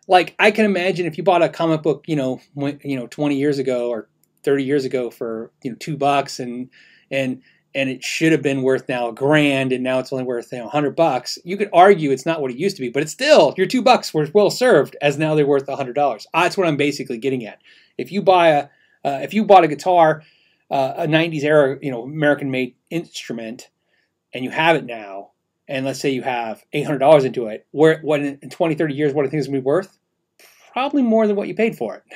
like I can imagine if you bought a comic book, you know, you know, 20 years ago or 30 years ago for you know two bucks, and and and it should have been worth now a grand and now it's only worth you know 100 bucks you could argue it's not what it used to be but it's still your two bucks were well served as now they're worth $100 that's what i'm basically getting at. If you buy a uh, if you bought a guitar uh, a 90s era you know american made instrument and you have it now and let's say you have $800 into it where what in 20 30 years what do you think is going to be worth? Probably more than what you paid for it.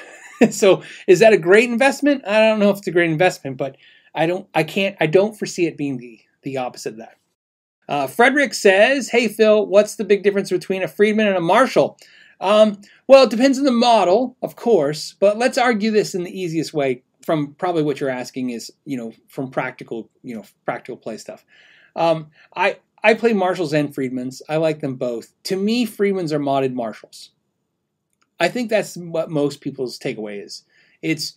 So is that a great investment? I don't know if it's a great investment but I don't, I can't, I don't foresee it being the the opposite of that. Uh, Frederick says, "Hey Phil, what's the big difference between a Friedman and a Marshall?" Um, well, it depends on the model, of course, but let's argue this in the easiest way. From probably what you're asking is, you know, from practical, you know, practical play stuff. Um, I I play Marshalls and Friedmans. I like them both. To me, Friedmans are modded Marshalls. I think that's what most people's takeaway is. It's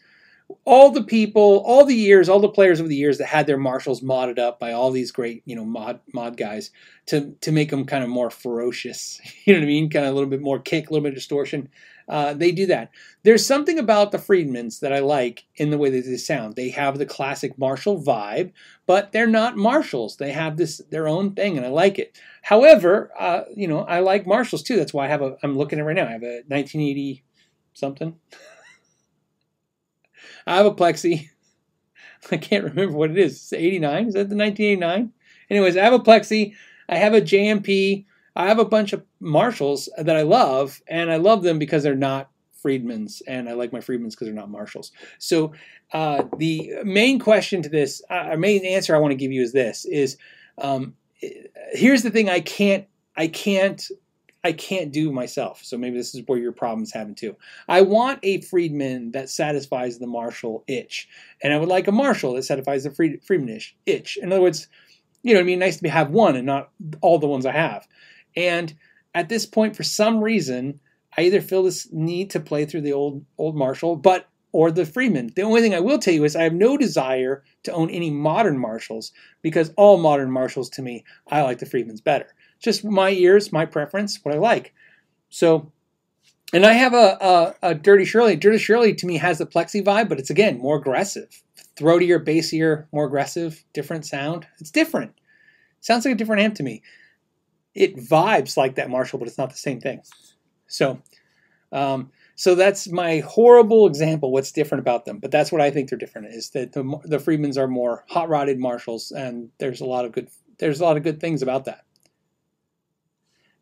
all the people, all the years, all the players over the years that had their Marshalls modded up by all these great, you know, mod mod guys to to make them kind of more ferocious. You know what I mean? Kind of a little bit more kick, a little bit of distortion. Uh, they do that. There's something about the Friedmans that I like in the way that they sound. They have the classic Marshall vibe, but they're not Marshalls. They have this their own thing, and I like it. However, uh, you know, I like Marshalls too. That's why I have a. I'm looking at right now. I have a 1980 something. I have a Plexi. I can't remember what it is. It's 89. Is that the 1989? Anyways, I have a Plexi. I have a JMP. I have a bunch of Marshalls that I love, and I love them because they're not Friedmans, and I like my Friedmans because they're not Marshalls. So uh, the main question to this, uh, main answer I want to give you is this: is um, here's the thing I can't I can't I can't do myself. So maybe this is where your problem's having too. I want a Friedman that satisfies the Marshall itch, and I would like a Marshall that satisfies the Friedman itch. In other words, you know, what I mean, nice to have one and not all the ones I have. And at this point, for some reason, I either feel this need to play through the old old Marshall, but or the Friedman. The only thing I will tell you is I have no desire to own any modern Marshalls because all modern Marshalls to me, I like the Friedmans better just my ears, my preference, what I like. So, and I have a, a, a Dirty Shirley. Dirty Shirley to me has the Plexi vibe, but it's again more aggressive, throatier, bassier, more aggressive, different sound. It's different. Sounds like a different amp to me. It vibes like that Marshall, but it's not the same thing. So, um, so that's my horrible example. What's different about them? But that's what I think they're different. Is that the the Friedmans are more hot rodded Marshalls, and there's a lot of good there's a lot of good things about that.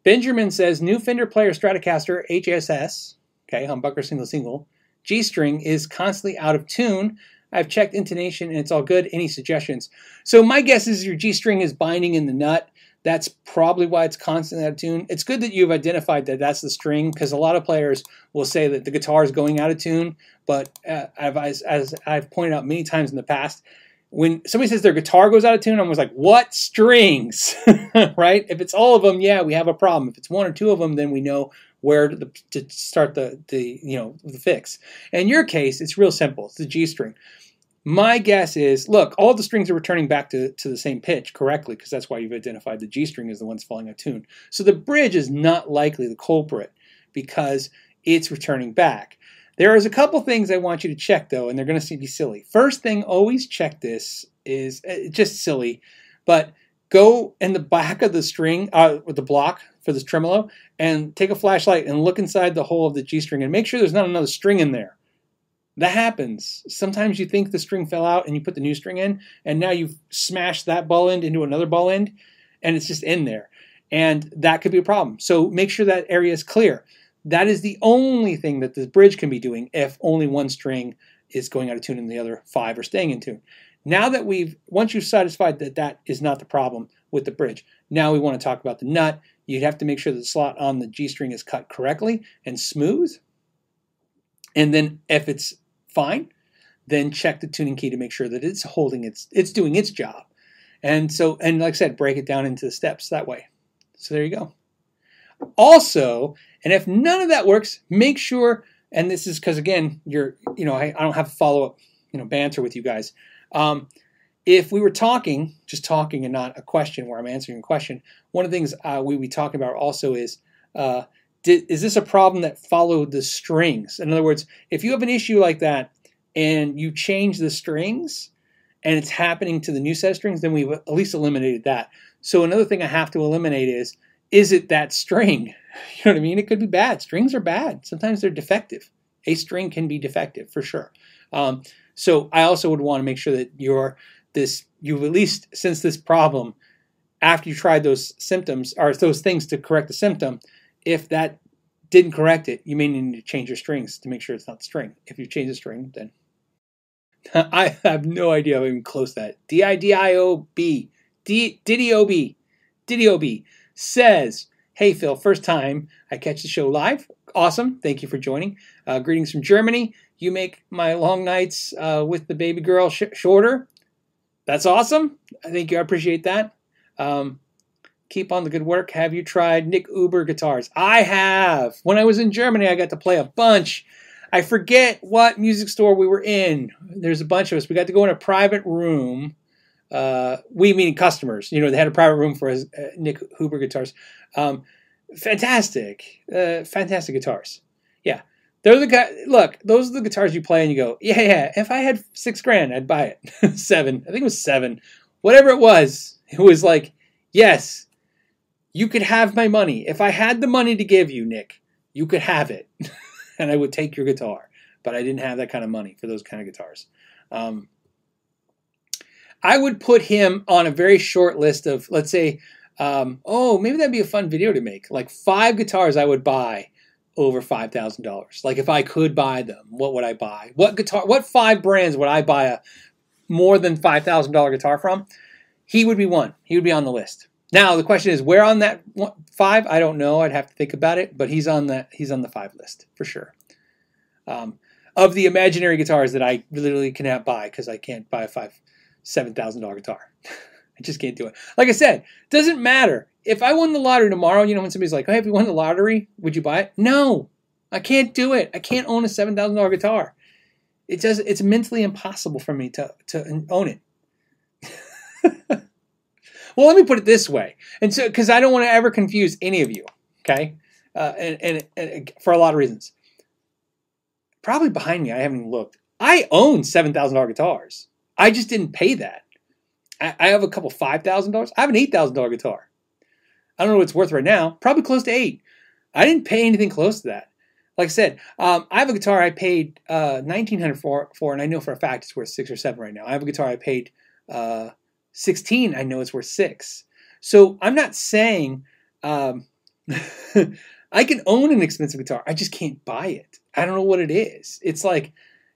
Benjamin says new Fender player Stratocaster HSS, okay, humbucker single single, G string is constantly out of tune. I've checked intonation and it's all good. Any suggestions? So my guess is your G string is binding in the nut. That's probably why it's constantly out of tune. It's good that you've identified that that's the string because a lot of players will say that the guitar is going out of tune. But uh, as, as I've pointed out many times in the past, when somebody says their guitar goes out of tune, I'm always like, what strings? right? If it's all of them, yeah, we have a problem. If it's one or two of them, then we know where to, to start the, the you know the fix. In your case, it's real simple. It's the G string. My guess is, look, all the strings are returning back to, to the same pitch correctly because that's why you've identified the G string as the one's falling out of tune. So the bridge is not likely the culprit because it's returning back. There is a couple things I want you to check though, and they're going to be silly. First thing, always check this is uh, just silly, but go in the back of the string, uh, with the block for this tremolo, and take a flashlight and look inside the hole of the G string and make sure there's not another string in there. That happens. Sometimes you think the string fell out and you put the new string in, and now you've smashed that ball end into another ball end, and it's just in there. And that could be a problem. So make sure that area is clear. That is the only thing that the bridge can be doing if only one string is going out of tune and the other five are staying in tune. Now that we've, once you've satisfied that that is not the problem with the bridge, now we want to talk about the nut. You'd have to make sure the slot on the G string is cut correctly and smooth. And then if it's fine, then check the tuning key to make sure that it's holding its, it's doing its job. And so, and like I said, break it down into the steps that way. So there you go. Also, and if none of that works, make sure, and this is because again, you're, you know, I, I don't have follow up, you know, banter with you guys. Um, if we were talking, just talking and not a question where I'm answering a question, one of the things uh, we be talking about also is, uh, did, is this a problem that followed the strings? In other words, if you have an issue like that and you change the strings and it's happening to the new set of strings, then we've at least eliminated that. So another thing I have to eliminate is is it that string? You know what I mean? It could be bad. Strings are bad. Sometimes they're defective. A string can be defective for sure. Um, so I also would want to make sure that you're this you've at least since this problem after you tried those symptoms or those things to correct the symptom, if that didn't correct it, you may need to change your strings to make sure it's not string. If you change the string, then I have no idea how even close that. D I D I O B. D Diddy O B. Diddy O B says, Hey Phil, first time I catch the show live. Awesome. Thank you for joining. Uh, greetings from Germany. You make my long nights uh, with the baby girl sh- shorter. That's awesome. I think you I appreciate that. Um, keep on the good work. Have you tried Nik Huber guitars? I have. When I was in Germany, I got to play a bunch I forget what music store we were in. There's a bunch of us. We got to go in a private room. Uh, we meaning customers. You know, they had a private room for his, uh, Nik Huber guitars. Um, fantastic, uh, fantastic guitars. Yeah, they're the guy. Look, those are the guitars you play, and you go, yeah, yeah. If I had six grand, I'd buy it. seven, I think it was seven, whatever it was. It was like, yes, you could have my money. If I had the money to give you, Nick, you could have it, and I would take your guitar. But I didn't have that kind of money for those kind of guitars. Um, I would put him on a very short list of, let's say, um, oh, maybe that'd be a fun video to make. Like five guitars I would buy over five thousand dollars. Like if I could buy them, what would I buy? What guitar? What five brands would I buy a more than five thousand dollar guitar from? He would be one. He would be on the list. Now the question is, where on that five? I don't know. I'd have to think about it. But he's on the he's on the five list for sure. Um, of the imaginary guitars that I literally cannot buy because I can't buy a five seven thousand dollar guitar. I just can't do it. Like I said, doesn't matter. If I won the lottery tomorrow, you know, when somebody's like, "Hey, if you won the lottery, would you buy it?" No, I can't do it. I can't own a seven thousand dollar guitar. It does. It's mentally impossible for me to to own it. well, let me put it this way, and so because I don't want to ever confuse any of you, okay, uh, and, and, and for a lot of reasons. Probably behind me, I haven't even looked. I own seven thousand dollar guitars. I just didn't pay that. I, I have a couple five thousand dollars. I have an eight thousand dollar guitar. I don't know what it's worth right now. Probably close to eight. I didn't pay anything close to that. Like I said, um, I have a guitar I paid uh, nineteen hundred for, for, and I know for a fact it's worth six or seven right now. I have a guitar I paid uh, sixteen. I know it's worth six. So I'm not saying um, I can own an expensive guitar. I just can't buy it. I don't know what it is. It's like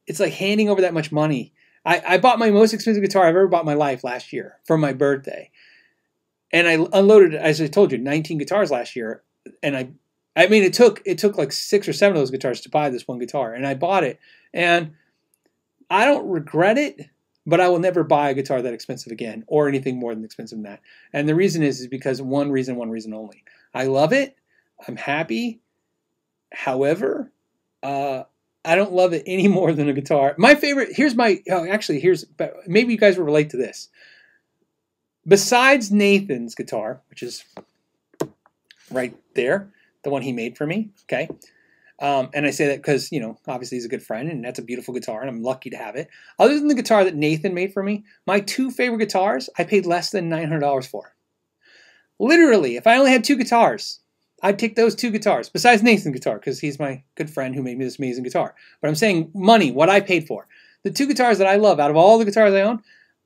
it's like handing over that much money I, I bought my most expensive guitar I've ever bought in my life last year for my birthday. And I unloaded, as I told you, 19 guitars last year. And I, I mean, it took it took like six or seven of those guitars to buy this one guitar, and I bought it. And I don't regret it, but I will never buy a guitar that expensive again, or anything more than expensive than that. And the reason is, is because one reason, one reason only. I love it. I'm happy. However, uh, I don't love it any more than a guitar. My favorite, here's my, oh, actually, here's, maybe you guys will relate to this. Besides Nathan's guitar, which is right there, the one he made for me, okay? Um, and I say that because, you know, obviously he's a good friend and that's a beautiful guitar and I'm lucky to have it. Other than the guitar that Nathan made for me, my two favorite guitars I paid less than $900 for. Literally, if I only had two guitars, I'd take those two guitars, besides Nathan's guitar, because he's my good friend who made me this amazing guitar. But I'm saying money, what I paid for. The two guitars that I love out of all the guitars I own,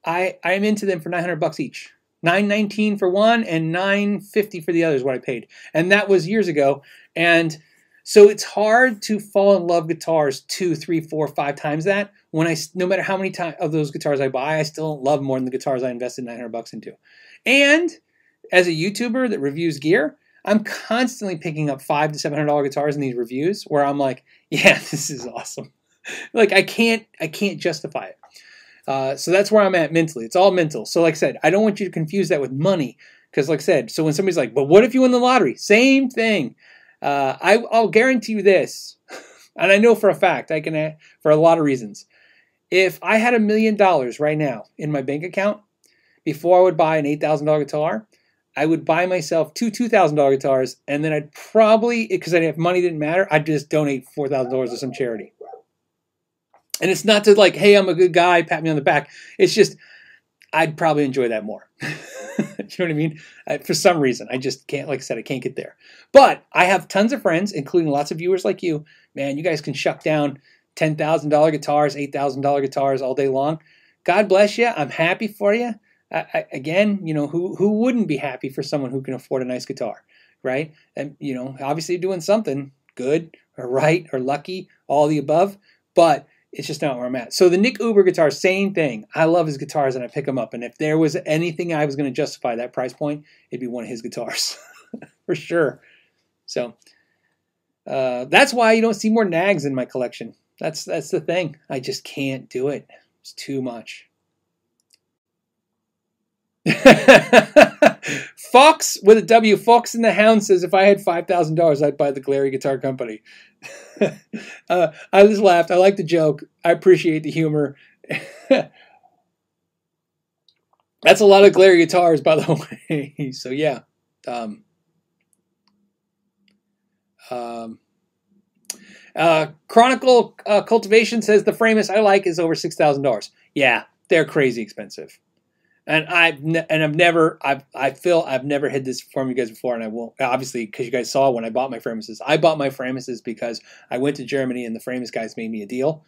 I, I'm into them for 900 bucks each. 919 for one and 950 for the other is what I paid. And that was years ago. And so it's hard to fall in love guitars two, three, four, five times that. When I, no matter how many time, of those guitars I buy, I still don't love more than the guitars I invested 900 bucks into. And as a YouTuber that reviews gear, I'm constantly picking up five to seven hundred dollar guitars in these reviews where I'm like, yeah, this is awesome. like I can't I can't justify it. Uh, so that's where I'm at mentally. It's all mental. So like I said, I don't want you to confuse that with money because like I said, so when somebody's like, but what if you win the lottery? Same thing. Uh, I, I'll guarantee you this, and I know for a fact I can for a lot of reasons. If I had a million dollars right now in my bank account, before I would buy an eight thousand dollar guitar, I would buy myself two two thousand dollar guitars, and then I'd probably because I if money didn't matter, I'd just donate four thousand dollars to some charity. And it's not to like, hey, I'm a good guy, pat me on the back. It's just I'd probably enjoy that more. you know what I mean? I, for some reason, I just can't. Like I said, I can't get there. But I have tons of friends, including lots of viewers like you. Man, you guys can shuck down ten thousand dollar guitars, eight thousand dollar guitars all day long. God bless you. I'm happy for you. I, again, you know, who who wouldn't be happy for someone who can afford a nice guitar, right? And you know, obviously doing something good or right or lucky, all the above, but it's just not where I'm at. So the Nik Huber guitar, same thing. I love his guitars and I pick them up. And if there was anything I was going to justify that price point, it'd be one of his guitars for sure. So uh, that's why you don't see more nags in my collection. That's that's the thing. I just can't do it. It's too much. Fox with a W. Fox in the Hound says, if I had five thousand dollars, I'd buy the Glarry Guitar Company. uh, I just laughed. I like the joke. I appreciate the humor. That's a lot of Glarry guitars, by the way. so yeah. Um, um, uh, Chronicle uh, Cultivation says the Framus I like is over six thousand dollars. Yeah, they're crazy expensive, and I've and I've never I've I feel I've never hid this from you guys before, and I won't obviously because you guys saw when I bought my Framuses. I bought my Framuses because I went to Germany and the Framus guys made me a deal,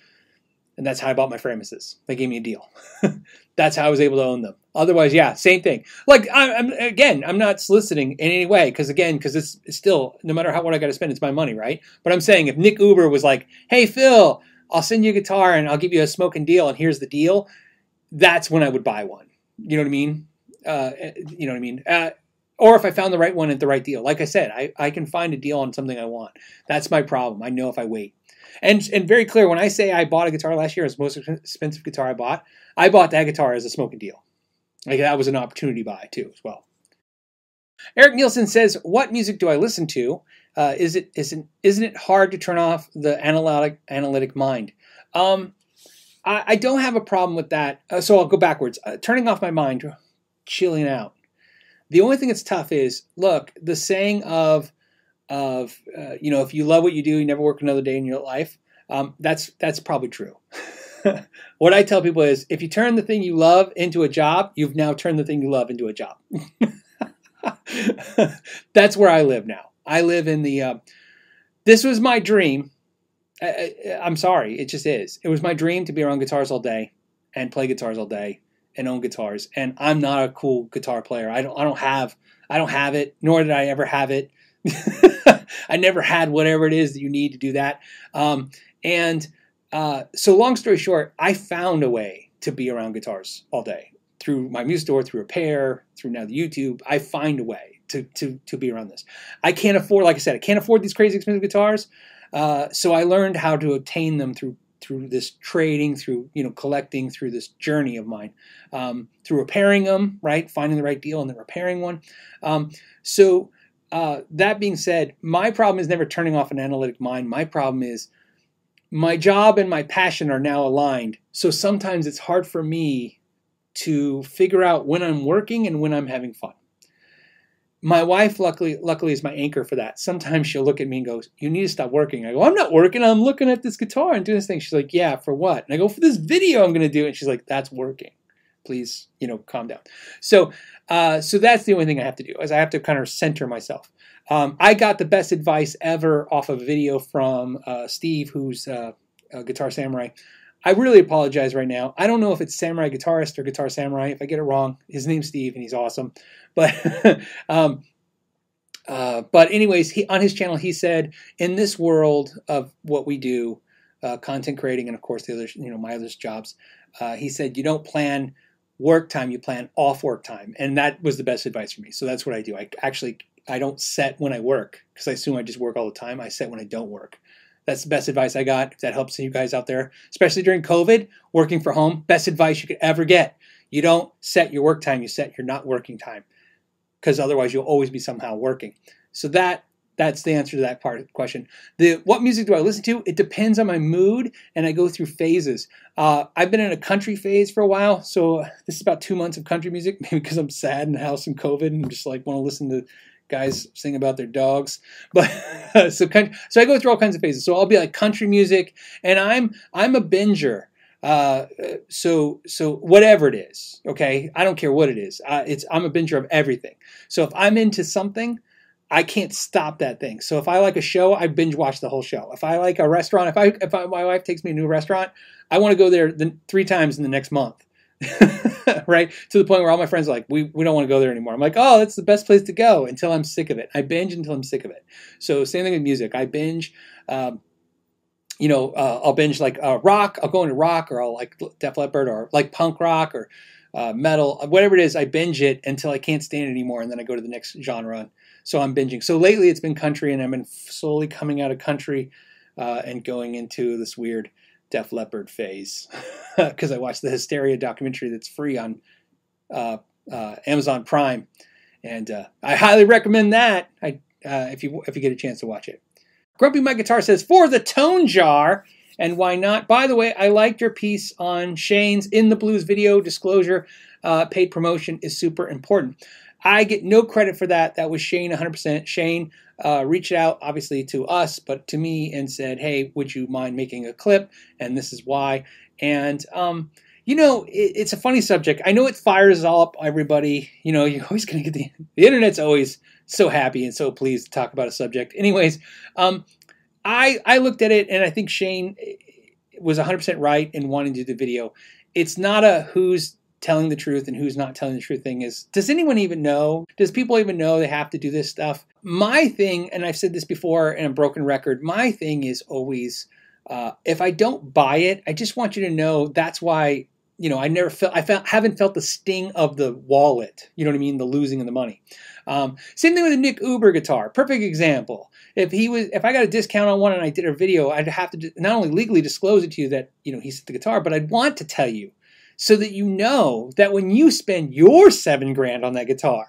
and that's how I bought my Framuses. They gave me a deal. that's how I was able to own them. Otherwise, yeah, same thing. Like I, am again, I'm not soliciting in any way because again, because it's, it's, still no matter how what I got to spend, it's my money, right? But I'm saying if Nik Huber was like, "Hey Phil, I'll send you a guitar and I'll give you a smoking deal, and here's the deal," that's when I would buy one. You know what I mean? Uh, you know what I mean? Uh, or if I found the right one at the right deal. Like I said, I, I can find a deal on something I want. That's my problem. I know if I wait. And and very clear when I say I bought a guitar last year, it's the most expensive guitar I bought. I bought that guitar as a smoking deal. Like that was an opportunity buy too, as well. Eric Nielsen says, "What music do I listen to? Uh, is it isn't isn't it hard to turn off the analytic analytic mind?" Um, I, I, don't have a problem with that. Uh, so I'll go backwards. Uh, turning off my mind, chilling out. The only thing that's tough is look the saying of of uh, you know if you love what you do, you never work another day in your life. Um, that's that's probably true. what I tell people is if you turn the thing you love into a job, you've now turned the thing you love into a job. That's where I live now. I live in the. Uh, this was my dream. I, am sorry, it just is. It was my dream to be around guitars all day and play guitars all day and own guitars. And I'm not a cool guitar player. I don't. I don't have. I don't have it. Nor did I ever have it. I never had whatever it is that you need to do that. Um, and uh, so, long story short, I found a way to be around guitars all day through my music store, through repair, through now the YouTube. I find a way to to to be around this. I can't afford, like I said, I can't afford these crazy expensive guitars. Uh, so I learned how to obtain them through through this trading, through you know collecting, through this journey of mine, um, through repairing them, right, finding the right deal and then repairing one. Um, so uh, that being said, my problem is never turning off an analytic mind. My problem is my job and my passion are now aligned. So sometimes it's hard for me to figure out when I'm working and when I'm having fun. My wife, luckily, luckily, is my anchor for that. Sometimes she'll look at me and goes, "You need to stop working." I go, "I'm not working. I'm looking at this guitar and doing this thing." She's like, "Yeah, for what?" And I go, "For this video, I'm going to do." And she's like, "That's working. Please, you know, calm down." So, uh, so that's the only thing I have to do is I have to kind of center myself. Um, I got the best advice ever off of a video from uh, Steve, who's uh, a Guitar Samurai. I really apologize right now. I don't know if it's Samurai Guitarist or Guitar Samurai. If I get it wrong, his name's Steve and he's awesome. But um, uh, but anyways, he, on his channel he said, in this world of what we do, uh, content creating, and of course the other, you know, my other jobs, uh, he said you don't plan work time, you plan off work time, and that was the best advice for me. So that's what I do. I actually I don't set when I work because I assume I just work all the time. I set when I don't work. That's the best advice I got. If that helps you guys out there, especially during COVID, working from home, best advice you could ever get. You don't set your work time, you set your not working time. Because otherwise you'll always be somehow working. So that that's the answer to that part of the question. The what music do I listen to? It depends on my mood, and I go through phases. Uh, I've been in a country phase for a while, so this is about two months of country music. Maybe because I'm sad in the house in COVID and just like want to listen to guys sing about their dogs. But so so I go through all kinds of phases. So I'll be like country music, and I'm I'm a binger. Uh, so so whatever it is, okay, I don't care what it is. Uh, it's I'm a binger of everything. So if I'm into something, I can't stop that thing. So if I like a show, I binge watch the whole show. If I like a restaurant, if I if I, my wife takes me to a new restaurant, I want to go there the, three times in the next month. right? To the point where all my friends are like, we, we don't want to go there anymore. I'm like, oh, that's the best place to go until I'm sick of it. I binge until I'm sick of it. So same thing with music. I binge, um, you know, uh, I'll binge like uh, rock. I'll go into rock or I'll like Def Leppard or like punk rock or uh, metal, whatever it is. I binge it until I can't stand it anymore, and then I go to the next genre. So I'm binging. So lately it's been country, and I've been slowly coming out of country uh, and going into this weird Def Leppard phase because I watched the Hysteria documentary that's free on uh, uh, Amazon Prime, and uh, I highly recommend that. I, uh, if you if you get a chance to watch it. Grumpy My Guitar says for the tone jar. And why not? By the way, I liked your piece on Shane's In the Blues video disclosure. Uh, paid promotion is super important. I get no credit for that. That was Shane 100%. Shane uh, reached out, obviously, to us, but to me and said, hey, would you mind making a clip? And this is why. And, um, you know, it, it's a funny subject. I know it fires all up everybody. You know, you're always going to get the, the internet's always so happy and so pleased to talk about a subject. Anyways, um, I, I looked at it and I think Shane eh, was 100% right in wanting to do the video. It's not a who's telling the truth and who's not telling the truth thing is does anyone even know? Does people even know they have to do this stuff? My thing, and I've said this before in a broken record, my thing is always uh, if I don't buy it, I just want you to know that's why you know I never felt I felt haven't felt the sting of the wallet. You know what I mean? The losing of the money. Um, same thing with the Nik Huber guitar. Perfect example. If he was, if I got a discount on one and I did a video, I'd have to not only legally disclose it to you that you know he's the guitar, but I'd want to tell you so that you know that when you spend your seven grand on that guitar,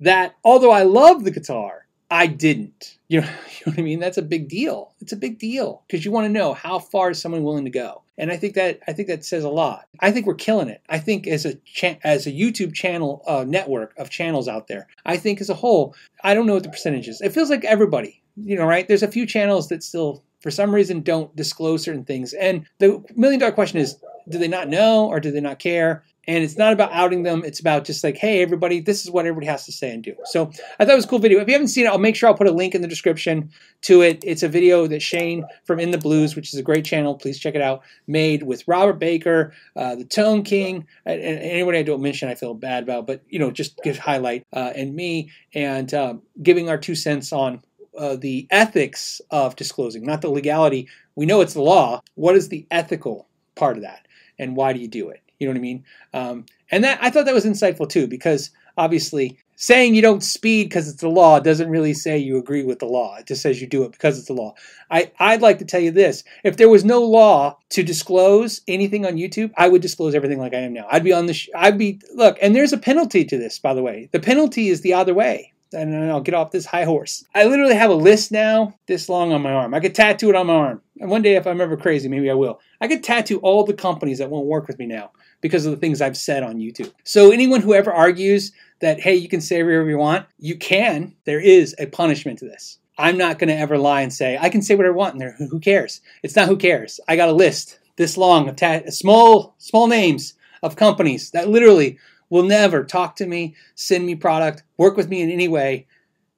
that although I love the guitar, I didn't. You know, you know what I mean? That's a big deal. It's a big deal because you want to know how far is someone willing to go. And I think that I think that says a lot. I think we're killing it. I think as a cha- as a YouTube channel uh, network of channels out there, I think as a whole, I don't know what the percentage is. It feels like everybody, you know, right? There's a few channels that still, for some reason, don't disclose certain things. And the million dollar question is, do they not know or do they not care? And it's not about outing them. It's about just like, hey, everybody, this is what everybody has to say and do. So I thought it was a cool video. If you haven't seen it, I'll make sure I'll put a link in the description to it. It's a video that Shane from In the Blues, which is a great channel, please check it out, made with Robert Baker, uh, the Tone King, and anybody I don't mention I feel bad about, but, you know, just give highlight, uh, and me, and uh, giving our two cents on uh, the ethics of disclosing, not the legality. We know it's the law. What is the ethical part of that? And why do you do it? You know what I mean? Um, and that I thought that was insightful too, because obviously saying you don't speed because it's the law doesn't really say you agree with the law. It just says you do it because it's the law. I, I'd like to tell you this. If there was no law to disclose anything on YouTube, I would disclose everything like I am now. I'd be on the, sh- I'd be, look, and there's a penalty to this, by the way. The penalty is the other way. And I'll get off this high horse. I literally have a list now this long on my arm. I could tattoo it on my arm. And one day, if I'm ever crazy, maybe I will. I could tattoo all the companies that won't work with me now because of the things I've said on YouTube. So anyone who ever argues that, hey, you can say whatever you want, you can. There is a punishment to this. I'm not going to ever lie and say, I can say what I want there. Who cares? It's not who cares. I got a list this long of ta- small, small names of companies that literally will never talk to me, send me product, work with me in any way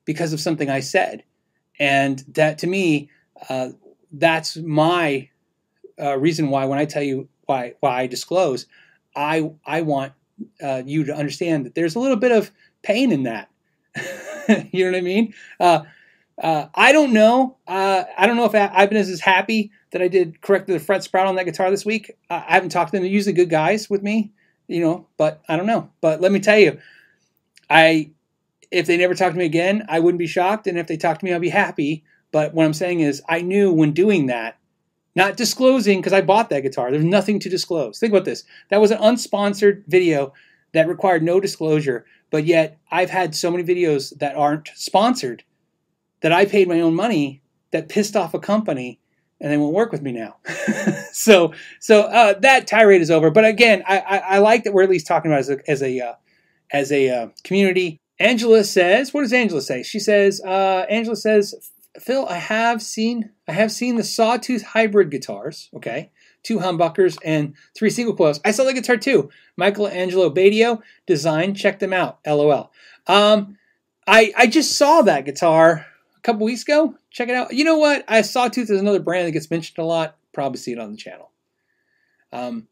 because of something I said. And that to me, uh, that's my uh, reason why when I tell you why why I disclose, I I want uh, you to understand that there's a little bit of pain in that. you know what I mean? Uh, uh, I don't know. Uh, I don't know if Ibanez is happy that I did correct the fret sprout on that guitar this week. I haven't talked to them. They're usually good guys with me you know, but I don't know. But let me tell you, I if they never talk to me again, I wouldn't be shocked, and if they talk to me, I'll be happy. But what I'm saying is, I knew when doing that, not disclosing because I bought that guitar. There's nothing to disclose. Think about this. That was an unsponsored video that required no disclosure, but yet I've had so many videos that aren't sponsored that I paid my own money that pissed off a company and they won't work with me now. so so uh, that tirade is over. But again, I, I, I, like that we're at least talking about as a as a uh, as a uh, community. Angela says, what does Angela say? She says, uh, Angela says, Phil, I have seen I have seen the Sawtooth hybrid guitars. Okay. Two humbuckers and three single coils. I saw the guitar too. Michael Angelo Batio design. Check them out. LOL. Um, I I just saw that guitar couple weeks ago. Check it out. You know what? I Sawtooth is another brand that gets mentioned a lot. Probably see it on the channel. Um,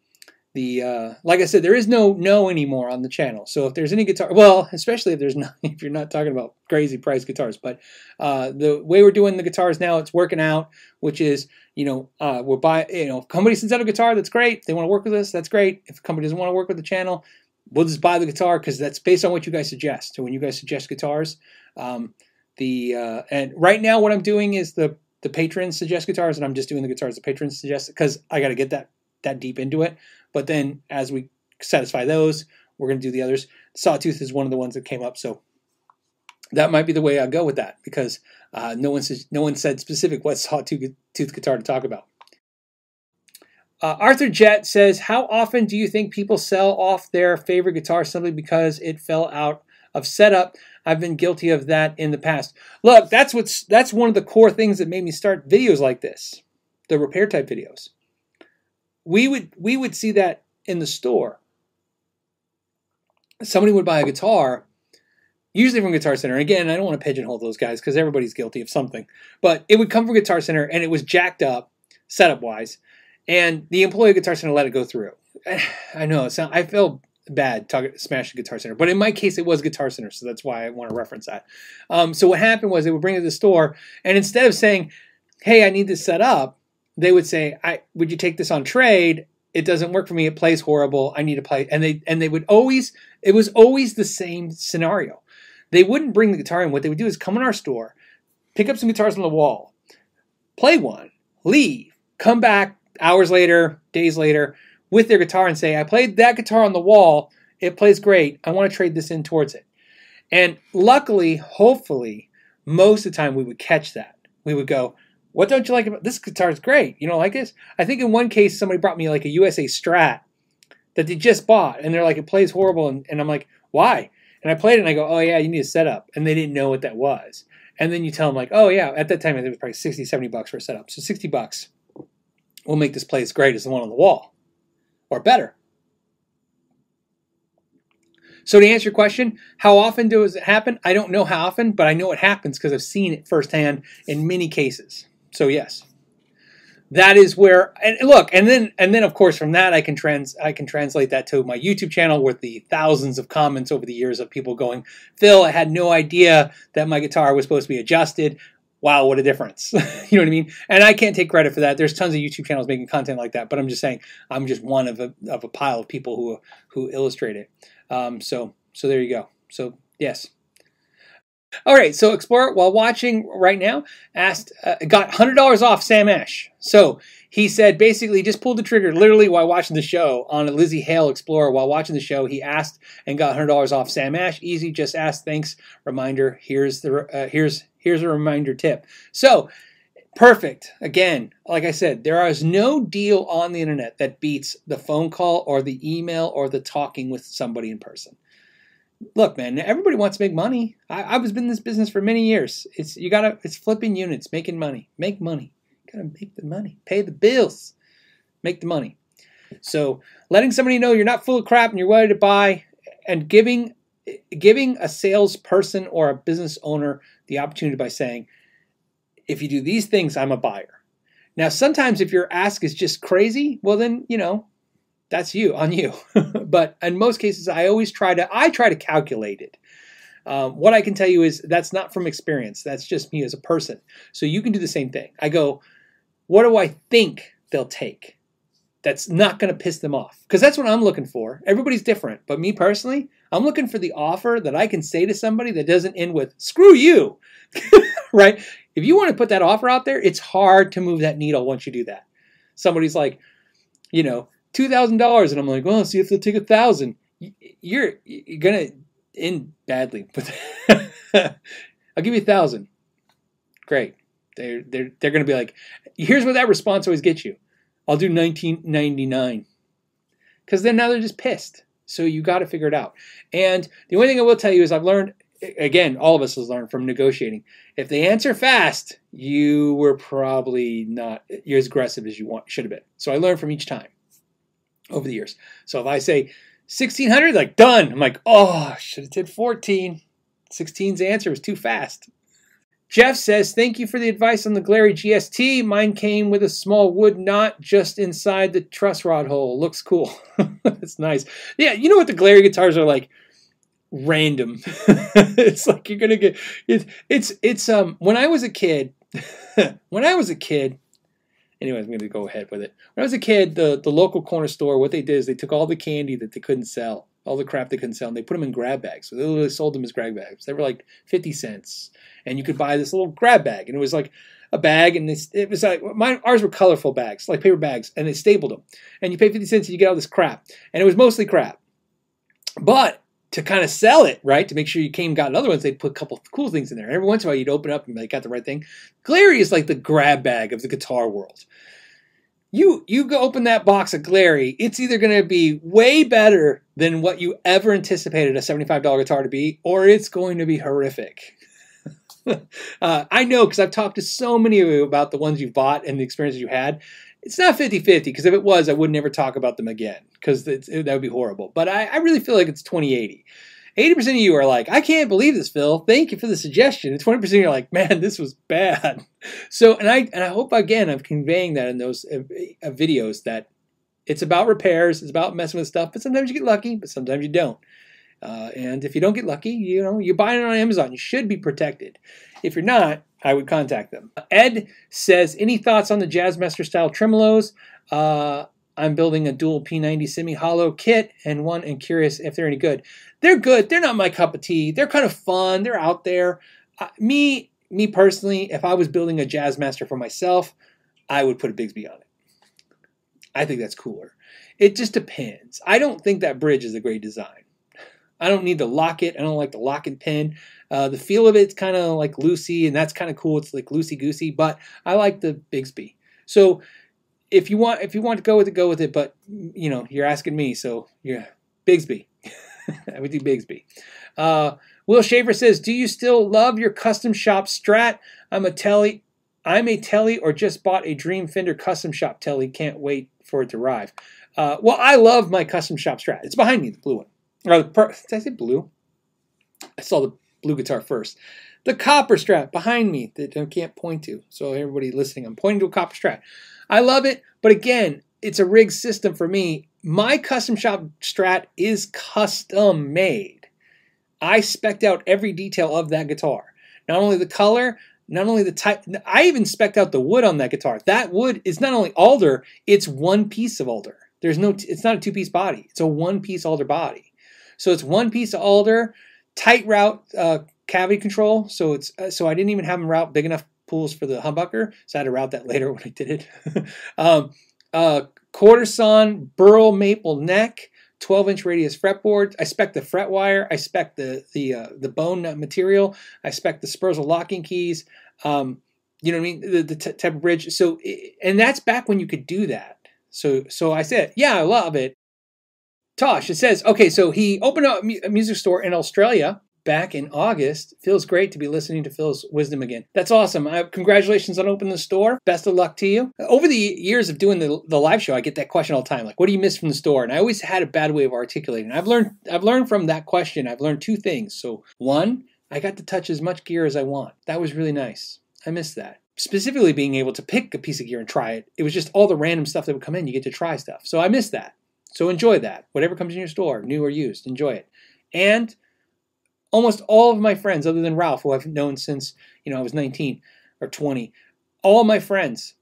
the uh, like I said, there is no no anymore on the channel. So if there's any guitar, well, especially if there's not, if you're not talking about crazy price guitars, but uh, the way we're doing the guitars now, it's working out. Which is, you know, uh, we're buy, you know, if company sends out a guitar, that's great. They want to work with us, that's great. If a company doesn't want to work with the channel, we'll just buy the guitar because that's based on what you guys suggest. So when you guys suggest guitars, um, the uh, and right now what I'm doing is the the patrons suggest guitars, and I'm just doing the guitars the patrons suggest because I got to get that that deep into it. But then as we satisfy those, we're going to do the others. Sawtooth is one of the ones that came up, so that might be the way I go with that because uh, no one says, no one said specific what sawtooth guitar to talk about. Uh, Arthur Jet says, "How often do you think people sell off their favorite guitar simply because it fell out of setup? I've been guilty of that in the past. Look, that's what's that's one of the core things that made me start videos like this, the repair type videos. We would we would see that in the store. Somebody would buy a guitar, usually from Guitar Center. Again, I don't want to pigeonhole those guys because everybody's guilty of something, but it would come from Guitar Center and it was jacked up setup wise and the employee of Guitar Center let it go through. I know I feel bad talking smashing Guitar Center, but in my case it was Guitar Center, so that's why I want to reference that. Um, so what happened was they would bring it to the store, and instead of saying, "Hey, I need this set up," they would say, "I would you take this on trade?" It doesn't work for me. It plays horrible. I need to play, and they and they would always. It was always the same scenario. They wouldn't bring the guitar in. What they would do is come in our store, pick up some guitars on the wall, play one, leave, come back, hours later, days later, with their guitar and say, I played that guitar on the wall. It plays great. I want to trade this in towards it. And luckily, hopefully, most of the time we would catch that. We would go, What don't you like about this guitar? Is great. You don't like this? I think in one case, somebody brought me like a USA Strat that they just bought. And they're like, It plays horrible. And, and I'm like, Why? And I played it and I go, Oh, yeah, you need a setup. And they didn't know what that was. And then you tell them, like, Oh, yeah, at that time, it was probably 60, 70 bucks for a setup. So 60 bucks will make this play as great as the one on the wall, or better. So to answer your question, how often does it happen? I don't know how often, but I know it happens because I've seen it firsthand in many cases. So yes, that is where. And look, and then and then of course from that I can trans I can translate that to my YouTube channel with the thousands of comments over the years of people going, Phil, I had no idea that my guitar was supposed to be adjusted wow, what a difference. you know what I mean? And I can't take credit for that. There's tons of YouTube channels making content like that, but I'm just saying I'm just one of a, of a pile of people who who illustrate it. Um, so so there you go. So yes. All right, so Explorer, while watching right now, asked uh, got hundred dollars off Sam Ash. So he said basically just pulled the trigger literally while watching the show on a Lzzy Hale Explorer. While watching the show, he asked and got hundred dollars off Sam Ash. Easy, just ask. Thanks. Reminder. Here's the uh, here's here's a reminder tip. So, perfect. Again, like I said, there is no deal on the internet that beats the phone call or the email or the talking with somebody in person. Look, man, everybody wants to make money. I, I was in this business for many years. It's you gotta it's flipping units, making money. Make money. You gotta make the money. Pay the bills. Make the money. So letting somebody know you're not full of crap and you're ready to buy and giving giving a salesperson or a business owner the opportunity by saying, if you do these things, I'm a buyer. Now, sometimes if your ask is just crazy, well, then, you know, that's you on you. but in most cases, I always try to, I try to calculate it. Um, what I can tell you is that's not from experience. That's just me as a person. So you can do the same thing. I go, what do I think they'll take? That's not going to piss them off. Because that's what I'm looking for. Everybody's different. But me personally, I'm looking for the offer that I can say to somebody that doesn't end with "screw you," right? If you want to put that offer out there, it's hard to move that needle once you do that. Somebody's like, you know, two thousand dollars, and I'm like, well, see if they'll take a thousand. You're you're gonna end badly, but I'll give you a thousand. Great. They're they're they're gonna be like, here's what that response always gets you. I'll do 1999 because then now they're just pissed. So you got to figure it out. And the only thing I will tell you is I've learned, again, all of us has learned from negotiating. If they answer fast, you were probably not you're as aggressive as you want should have been. So I learned from each time over the years. So if I say 1600, like done, I'm like, oh, should have did 14. 16's answer was too fast. Jeff says, Thank you for the advice on the Glarry GST. Mine came with a small wood knot just inside the truss rod hole. Looks cool. That's nice. Yeah, you know what the Glarry guitars are like? Random. it's like you're gonna get it, it's it's um when I was a kid, when I was a kid, anyways, I'm to go ahead with it. When I was a kid, the, the local corner store, what they did is they took all the candy that they couldn't sell, all the crap they couldn't sell, and they put them in grab bags. So they literally sold them as grab bags. They were like 50 cents and you could buy this little grab bag, and it was like a bag, and this, it was like mine. Ours were colorful bags, like paper bags, and they stapled them. And you pay fifty cents, and you get all this crap, and it was mostly crap. But to kind of sell it, right, to make sure you came and got another ones, they'd put a couple cool things in there. Every once in a while, you'd open up and like got the right thing. Glarry is like the grab bag of the guitar world. You you go open that box of Glarry, it's either going to be way better than what you ever anticipated a seventy-five dollar guitar to be, or it's going to be horrific. uh, I know because I've talked to so many of you about the ones you've bought and the experiences you had. It's not 50 50 because if it was, I would never talk about them again because that would be horrible. But I, I really feel like it's 20 80. 80% of you are like, I can't believe this, Phil. Thank you for the suggestion. And 20% of you are like, man, this was bad. So, and I, and I hope again, I'm conveying that in those uh, uh, videos that it's about repairs, it's about messing with stuff, but sometimes you get lucky, but sometimes you don't. Uh, and if you don't get lucky, you know, you're buying it on Amazon. You should be protected. If you're not, I would contact them. Ed says, any thoughts on the Jazzmaster style tremolos? Uh, I'm building a dual P90 semi hollow kit and one and curious if they're any good. They're good. They're not my cup of tea. They're kind of fun. They're out there. Uh, me, me personally, if I was building a Jazzmaster for myself, I would put a Bigsby on it. I think that's cooler. It just depends. I don't think that bridge is a great design. I don't need to lock it. I don't like the lock and pin. Uh, the feel of it's kind of like loosey, and that's kind of cool. It's like loosey goosey, but I like the Bigsby. So if you want, if you want to go with it, go with it. But you know, you're asking me, so yeah, Bigsby. I would do Bigsby. Uh, Will Shaver says, "Do you still love your custom shop Strat? I'm a telly. I'm a telly, or just bought a Dream Fender custom shop telly. Can't wait for it to arrive." Uh, well, I love my custom shop Strat. It's behind me, the blue one. Or the per- did I say blue? I saw the blue guitar first. The copper strat behind me that I can't point to. So everybody listening, I'm pointing to a copper strat. I love it, but again, it's a rig system for me. My custom shop strat is custom made. I specked out every detail of that guitar. Not only the color, not only the type, I even specked out the wood on that guitar. That wood is not only alder, it's one piece of alder. There's no, it's not a two piece body. It's a one piece alder body. So it's one piece of alder, tight route uh, cavity control. So it's uh, so I didn't even have them route big enough pools for the humbucker, so I had to route that later when I did it. um, uh, burl maple neck. 12 inch radius fretboard. I spec the fret wire. I spec the the uh, the bone material. I spec the Sperzel locking keys. Um, you know what I mean? The, the t- type of bridge. So, and that's back when you could do that. So, so I said, yeah, I love it. Tosh, it says, okay, so he opened up a music store in Australia back in August. Feels great to be listening to Phil's wisdom again. That's awesome. I, congratulations on opening the store. Best of luck to you. Over the years of doing the, the live show, I get that question all the time, like, what do you miss from the store? And I always had a bad way of articulating. I've learned I've learned from that question. I've learned two things. So one, I got to touch as much gear as I want. That was really nice. I missed that. Specifically, being able to pick a piece of gear and try it. It was just all the random stuff that would come in. You get to try stuff. So I missed that. So enjoy that. Whatever comes in your store, new or used, enjoy it. And almost all of my friends, other than Ralph, who I've known since you know I was 19 or 20, all my friends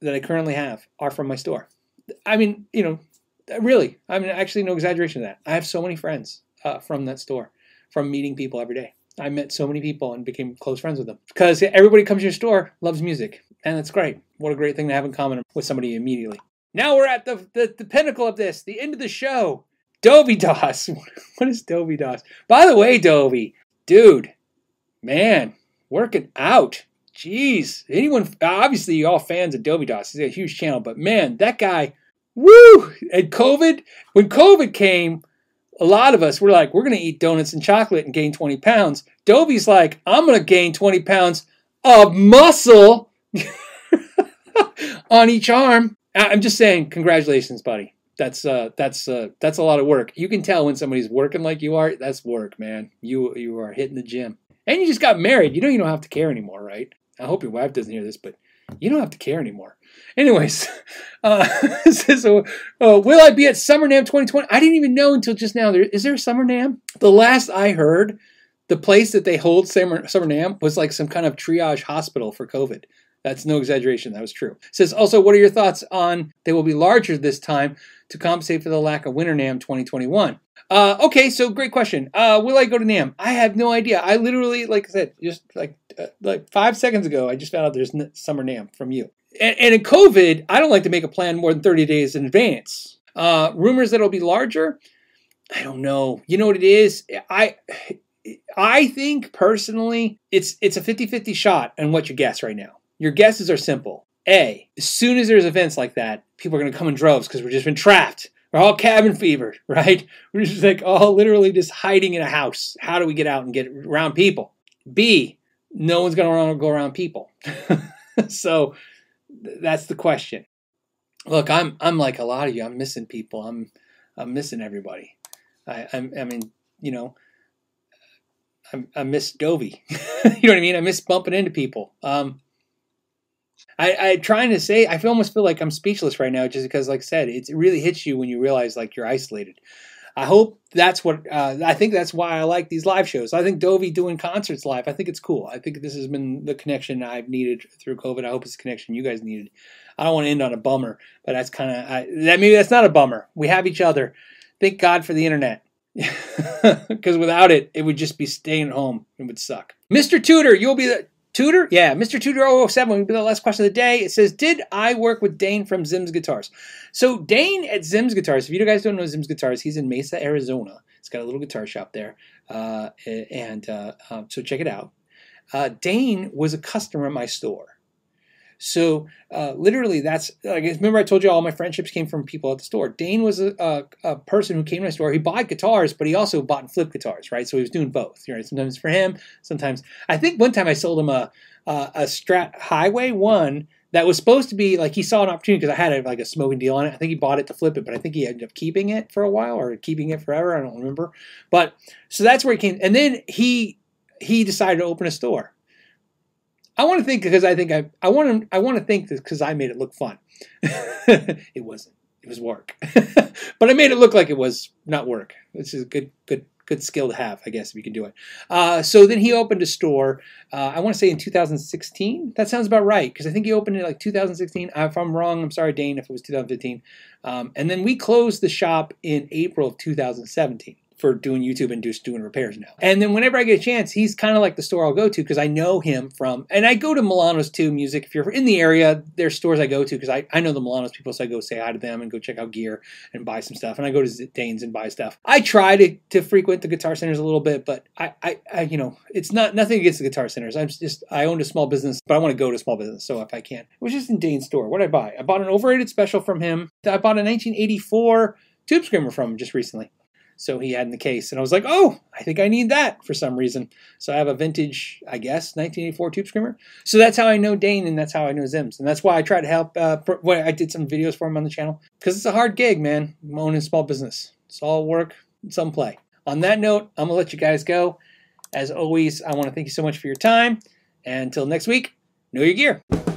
that I currently have are from my store. I mean, you know, really, I mean, actually, no exaggeration of that. I have so many friends uh, from that store, from meeting people every day. I met so many people and became close friends with them because everybody comes to your store loves music, and that's great. What a great thing to have in common with somebody immediately. Now we're at the, the, the pinnacle of this, the end of the show. Dovey Doss. what is Dovey Doss? By the way, Dovey, dude, man, working out. Jeez. Anyone, obviously, you all fans of Dovey Doss. He's a huge channel, but man, that guy, woo! And COVID, when COVID came, a lot of us were like, we're going to eat donuts and chocolate and gain 20 pounds. Dovey's like, I'm going to gain 20 pounds of muscle on each arm. I'm just saying, congratulations, buddy. That's uh, that's uh, that's a lot of work. You can tell when somebody's working like you are. That's work, man. You you are hitting the gym, and you just got married. You know you don't have to care anymore, right? I hope your wife doesn't hear this, but you don't have to care anymore. Anyways, uh, so uh, will I be at Summer NAMM 2020? I didn't even know until just now. There is there a Summer NAMM? The last I heard, the place that they hold Summer Summer NAMM was like some kind of triage hospital for COVID. That's no exaggeration. That was true. Says also, what are your thoughts on they will be larger this time to compensate for the lack of Winter NAMM 2021? Uh, okay, so great question. Uh, will I go to NAMM? I have no idea. I literally, like I said, just like uh, like five seconds ago, I just found out there's summer NAMM from you. And, and, in COVID, I don't like to make a plan more than 30 days in advance. Uh, rumors that it'll be larger. I don't know. You know what it is? I I think personally it's it's a 50-50 shot on what you guess right now. Your guesses are simple. A, as soon as there's events like that, people are going to come in droves because we've just been trapped. We're all cabin fevered, right? We're just like all literally just hiding in a house. How do we get out and get around people? B, no one's going to go around people. so that's the question. Look, I'm I'm like a lot of you. I'm missing people. I'm I'm missing everybody. I I'm, I mean, you know, I, I miss Dovey. you know what I mean? I miss bumping into people. Um, I, I trying to say I almost feel like I'm speechless right now, just because, like I said, it really hits you when you realize like you're isolated. I hope that's what uh, I think. That's why I like these live shows. I think Dovey doing concerts live. I think it's cool. I think this has been the connection I've needed through COVID. I hope it's the connection you guys needed. I don't want to end on a bummer, but that's kind of that. Maybe that's not a bummer. We have each other. Thank God for the internet. Because without it, it would just be staying at home. It would suck. Mr. Tudor, you'll be the Tudor? Yeah, Mr. Tudor 007 will be the last question of the day. It says, Did I work with Dane from Zim's Guitars? So, Dane at Zim's Guitars, if you guys don't know Zim's Guitars, he's in Mesa, Arizona. He's got a little guitar shop there. Uh, and uh, um, so, check it out. Uh, Dane was a customer at my store. So uh, literally, that's like remember I told you all my friendships came from people at the store. Dane was a, a, a, person who came to my store. He bought guitars, but he also bought and flipped guitars, right? So he was doing both. You know, sometimes for him, sometimes I think one time I sold him a a, a Strat Highway One that was supposed to be like he saw an opportunity because I had a, like a smoking deal on it. I think he bought it to flip it, but I think he ended up keeping it for a while or keeping it forever. I don't remember. But so that's where he came, and then he he decided to open a store. I want to think because I think I I want to I want to think this because I made it look fun. it wasn't. It was work, but I made it look like it was not work. This is a good good good skill to have, I guess, if you can do it. Uh, so then he opened a store. Uh, I want to say in 2016. That sounds about right because I think he opened it like 2016. If I'm wrong, I'm sorry, Dane, if it was 2015. Um, and then we closed the shop in April of 2017 for doing YouTube and just doing repairs now. And then whenever I get a chance, he's kind of like the store I'll go to because I know him from, and I go to Milano's too, music. If you're in the area, there's stores I go to because I, I know the Milano's people, so I go say hi to them and go check out gear and buy some stuff. And I go to Dane's and buy stuff. I try to, to frequent the guitar centers a little bit, but I, I, I, you know, it's not nothing against the guitar centers. I'm just, I owned a small business, but I want to go to small business. So if I can, it was just in Dane's store. What did I buy? I bought an overrated special from him. I bought a 1984 tube screamer from him just recently. So he had in the case. And I was like, oh, I think I need that for some reason. So I have a vintage, I guess, 1984 Tube Screamer. So that's how I know Dane and that's how I know Zims. And that's why I try to help. Uh, I did some videos for him on the channel because it's a hard gig, man. I'm owning a small business. It's all work, some play. On that note, I'm going to let you guys go. As always, I want to thank you so much for your time. And until next week, know your gear.